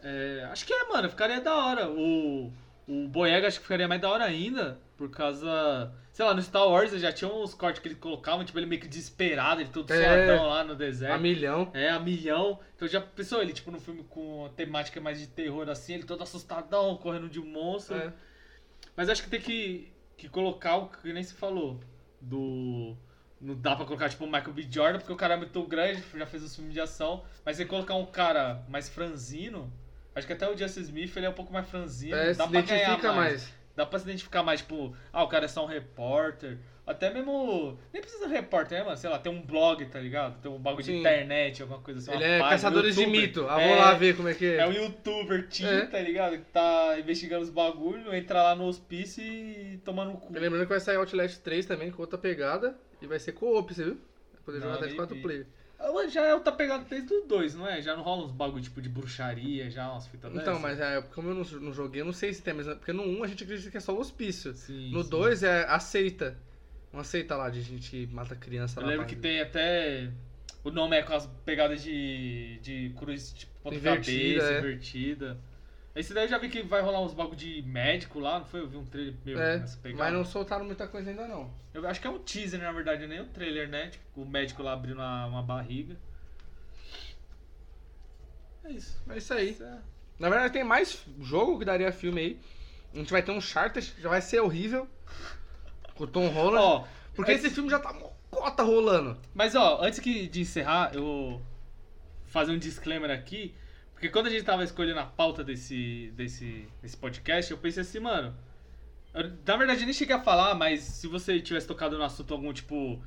é, acho que é, mano, ficaria da hora. O, o Boyega acho que ficaria mais da hora ainda, por causa... Sei lá, no Star Wars já tinha uns cortes que ele colocava, tipo, ele meio que desesperado, ele todo É. suadão lá no deserto. A milhão. É, a milhão. Então já pensou ele, tipo, num filme com uma temática mais de terror assim, ele todo assustadão, correndo de um monstro. É. Mas acho que tem que, que colocar o que nem se falou. Do. Não dá pra colocar, tipo, o Michael B. Jordan, porque o cara é muito grande, já fez os filmes de ação. Mas se colocar um cara mais franzino, acho que até o Justin Smith ele é um pouco mais franzino. É, dá se pra ganhar mais. mais. Dá pra se identificar mais, tipo, ah, o cara é só um repórter. Até mesmo. Nem precisa de repórter, né, mano? Sei lá, tem um blog, tá ligado? Tem um bagulho de Sim. internet, alguma coisa assim. Ele é página, caçadores de youtuber. mito. Ah, É, vou lá ver como é que é. É um youtuber teen, É. tá ligado? Que tá investigando os bagulhos, entra lá no hospício e toma no cu. Lembrando que vai sair Outlast 3 também, com outra pegada. E vai ser co-op, você viu? Vai poder Não, jogar até de 4 vi. player. Ah, Já é outra pegada desde o 2, não é? Já não rola uns bagulho tipo de bruxaria, já umas fitas Então, dessas? mas é, como eu não, não joguei, eu não sei se tem, mas porque no 1 a gente acredita que é só o hospício. Sim, No sim. 2 é aceita. Uma aceita lá de gente que mata criança Eu lá. lembro pra- que tem até. O nome é com as pegadas de. de cruz, tipo, ponta Invertida, cabeça, é. invertida. Esse daí eu já vi que vai rolar uns bagulho de médico lá, não foi? Eu vi um trailer meu É, nessa pegada. mas não soltaram muita coisa ainda não. Eu acho que é um teaser, na verdade, nem um trailer, né? Tipo, o médico lá abrindo uma, uma barriga. É isso. É isso aí. Isso é- Na verdade tem mais jogo que daria filme aí. A gente vai ter um Charter, já vai ser horrível. Com o Tom Holland. Ó, porque mas- esse filme já tá mocota rolando. Mas ó, antes que de encerrar, eu vou fazer um disclaimer aqui. Porque quando a gente tava escolhendo a pauta desse, desse, desse podcast, eu pensei assim, mano. eu- na verdade, eu nem cheguei a falar, mas se você tivesse tocado no assunto algum tipo.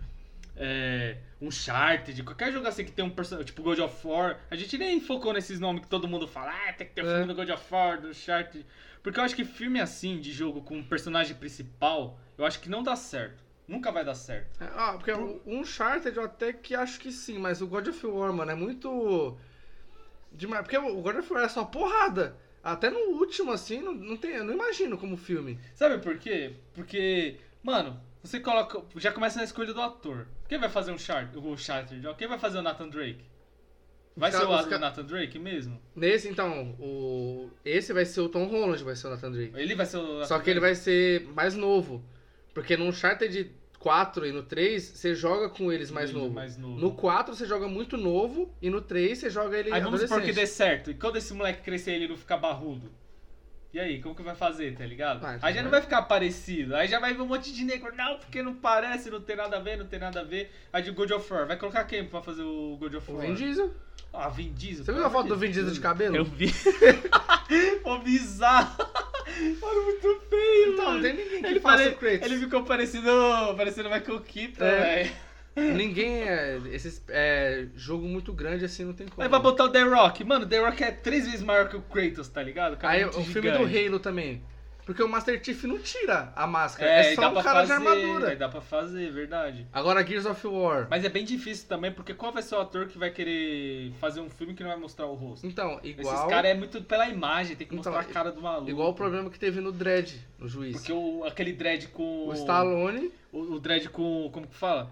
É, um Uncharted, qualquer jogo assim que tem um personagem, tipo God of War, a gente nem focou nesses nomes que todo mundo fala, ah, tem que ter o É. filme do God of War, do Uncharted. Porque eu acho que filme assim, de jogo com um personagem principal, eu acho que não dá certo. Nunca vai dar certo. É, Ah, porque o Uncharted eu até que acho que sim, mas o God of War, mano, é muito. Demais. Porque o God of War é só porrada. Até no último, assim, não, não tem, eu não imagino como filme. Sabe por quê? Porque, mano, você coloca. Já começa na escolha do ator. Quem vai fazer um chart, o Charter? Quem vai fazer o Nathan Drake? Vai Os ser o ca- Nathan Drake mesmo? Nesse, então, o. Esse vai ser o Tom Holland, vai ser o Nathan Drake. Ele vai ser o Nathan Só que ele Drake? vai ser mais novo. Porque no Uncharted 4 e no 3, você joga com eles mais novo. mais novo. No 4 você joga muito novo e no 3 você joga ele Aí vamos supor que dê certo. E quando esse moleque crescer ele não ficar barrudo? E aí, como que vai fazer, tá ligado? Ah, aí já vai. não vai ficar parecido. Aí já vai ver um monte de negro. Não, porque não parece, não tem nada a ver, não tem nada a ver. Aí de God of War. Vai colocar quem pra fazer o God of O War? Vin Diesel. Ah, Vin Diesel. Você viu a foto do Vin Diesel de cabelo? Eu vi. Pô, bizarro. Mano, muito feio, Então, mano. não tem ninguém que ele, faça pare- o Kratos. ele ficou parecendo, parecendo Michael Keaton, É. velho. Ninguém é. Esses é, jogo muito grande assim não tem como. Aí vai botar o The Rock. Mano, o The Rock é três vezes maior que o Kratos, tá ligado? cara Aí é o muito filme do gigante. Halo também. Porque o Master Chief não tira a máscara, É, é, só um cara fazer, de armadura. Dá pra fazer, verdade. Agora Gears of War. Mas é bem difícil também, porque qual vai ser o ator que vai querer fazer um filme que não vai mostrar o rosto? Então, igual. Esses caras é muito pela imagem, tem que Então, mostrar a cara do maluco. Igual o problema que teve no Dread, no juiz. Porque o, aquele dread com. O Stallone, O, o dread com. Como que fala?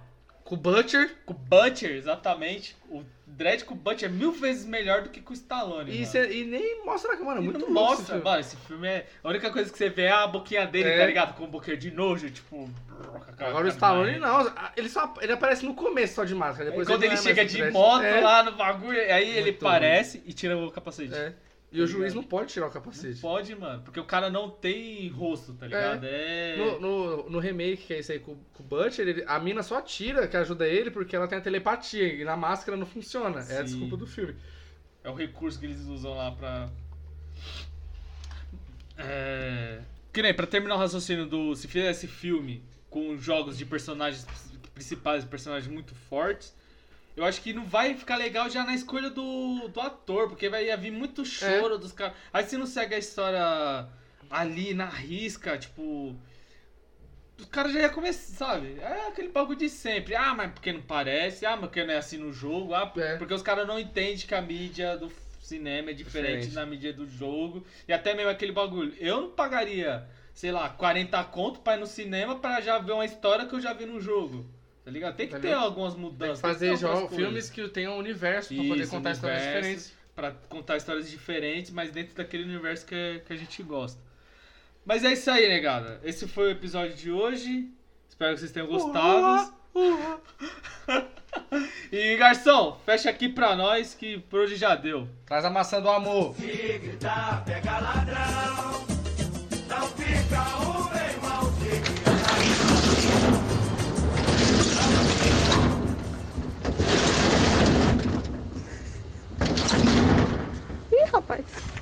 Com o Butcher. Com o Butcher, exatamente. O dread com o Butcher é mil vezes melhor do que com o Stallone. E, mano. cê- e nem mostra câmera, E muito não esse mostra, filme. mano, esse filme é. A única coisa que você vê é a boquinha dele, É. tá ligado? Com boquinha de nojo, tipo. Agora o Stallone não, ele só ele aparece no começo só de máscara, depois Quando ele não é chega de moto É. lá no bagulho, aí ele Muito parece e tira o capacete. É. E o juiz não pode tirar o capacete. Pode, mano, porque o cara não tem rosto, tá ligado? É. No, no, no remake, que é esse aí com, com o Butcher, ele- a mina só tira, que ajuda ele, porque ela tem a telepatia. E na máscara não funciona. É a Sim. desculpa do filme. É o recurso que eles usam lá pra. É. Que nem, pra terminar o raciocínio do. Se fizesse filme com jogos de personagens principais, personagens muito fortes, eu acho que não vai ficar legal já na escolha do, do ator, porque vai vir muito choro dos caras. Aí se não segue a história ali na risca, tipo. Os caras já ia começar, sabe? É aquele bagulho de sempre. Ah, mas porque não parece? Ah, mas porque não é assim no jogo? Ah, É. porque os caras não entendem que a mídia do cinema é diferente, Diferente. da mídia do jogo. E até mesmo aquele bagulho. Eu não pagaria, sei lá, 40 conto pra ir no cinema pra já ver uma história que eu já vi no jogo. Tá ligado? Tem que ter algumas Tem mudanças. que fazer tem que algumas jogos, filmes que tenham um universo pra poder Isso, contar histórias diferentes. Pra contar histórias diferentes, mas dentro daquele universo que, que a gente gosta. Mas é isso aí, negada. Esse foi o episódio de hoje. Espero que vocês tenham gostado. e garçom, fecha aqui pra nós que por hoje já deu. Traz a maçã do amor. Se gritar, pega ladrão. Não fica um Se Ih, rapaz.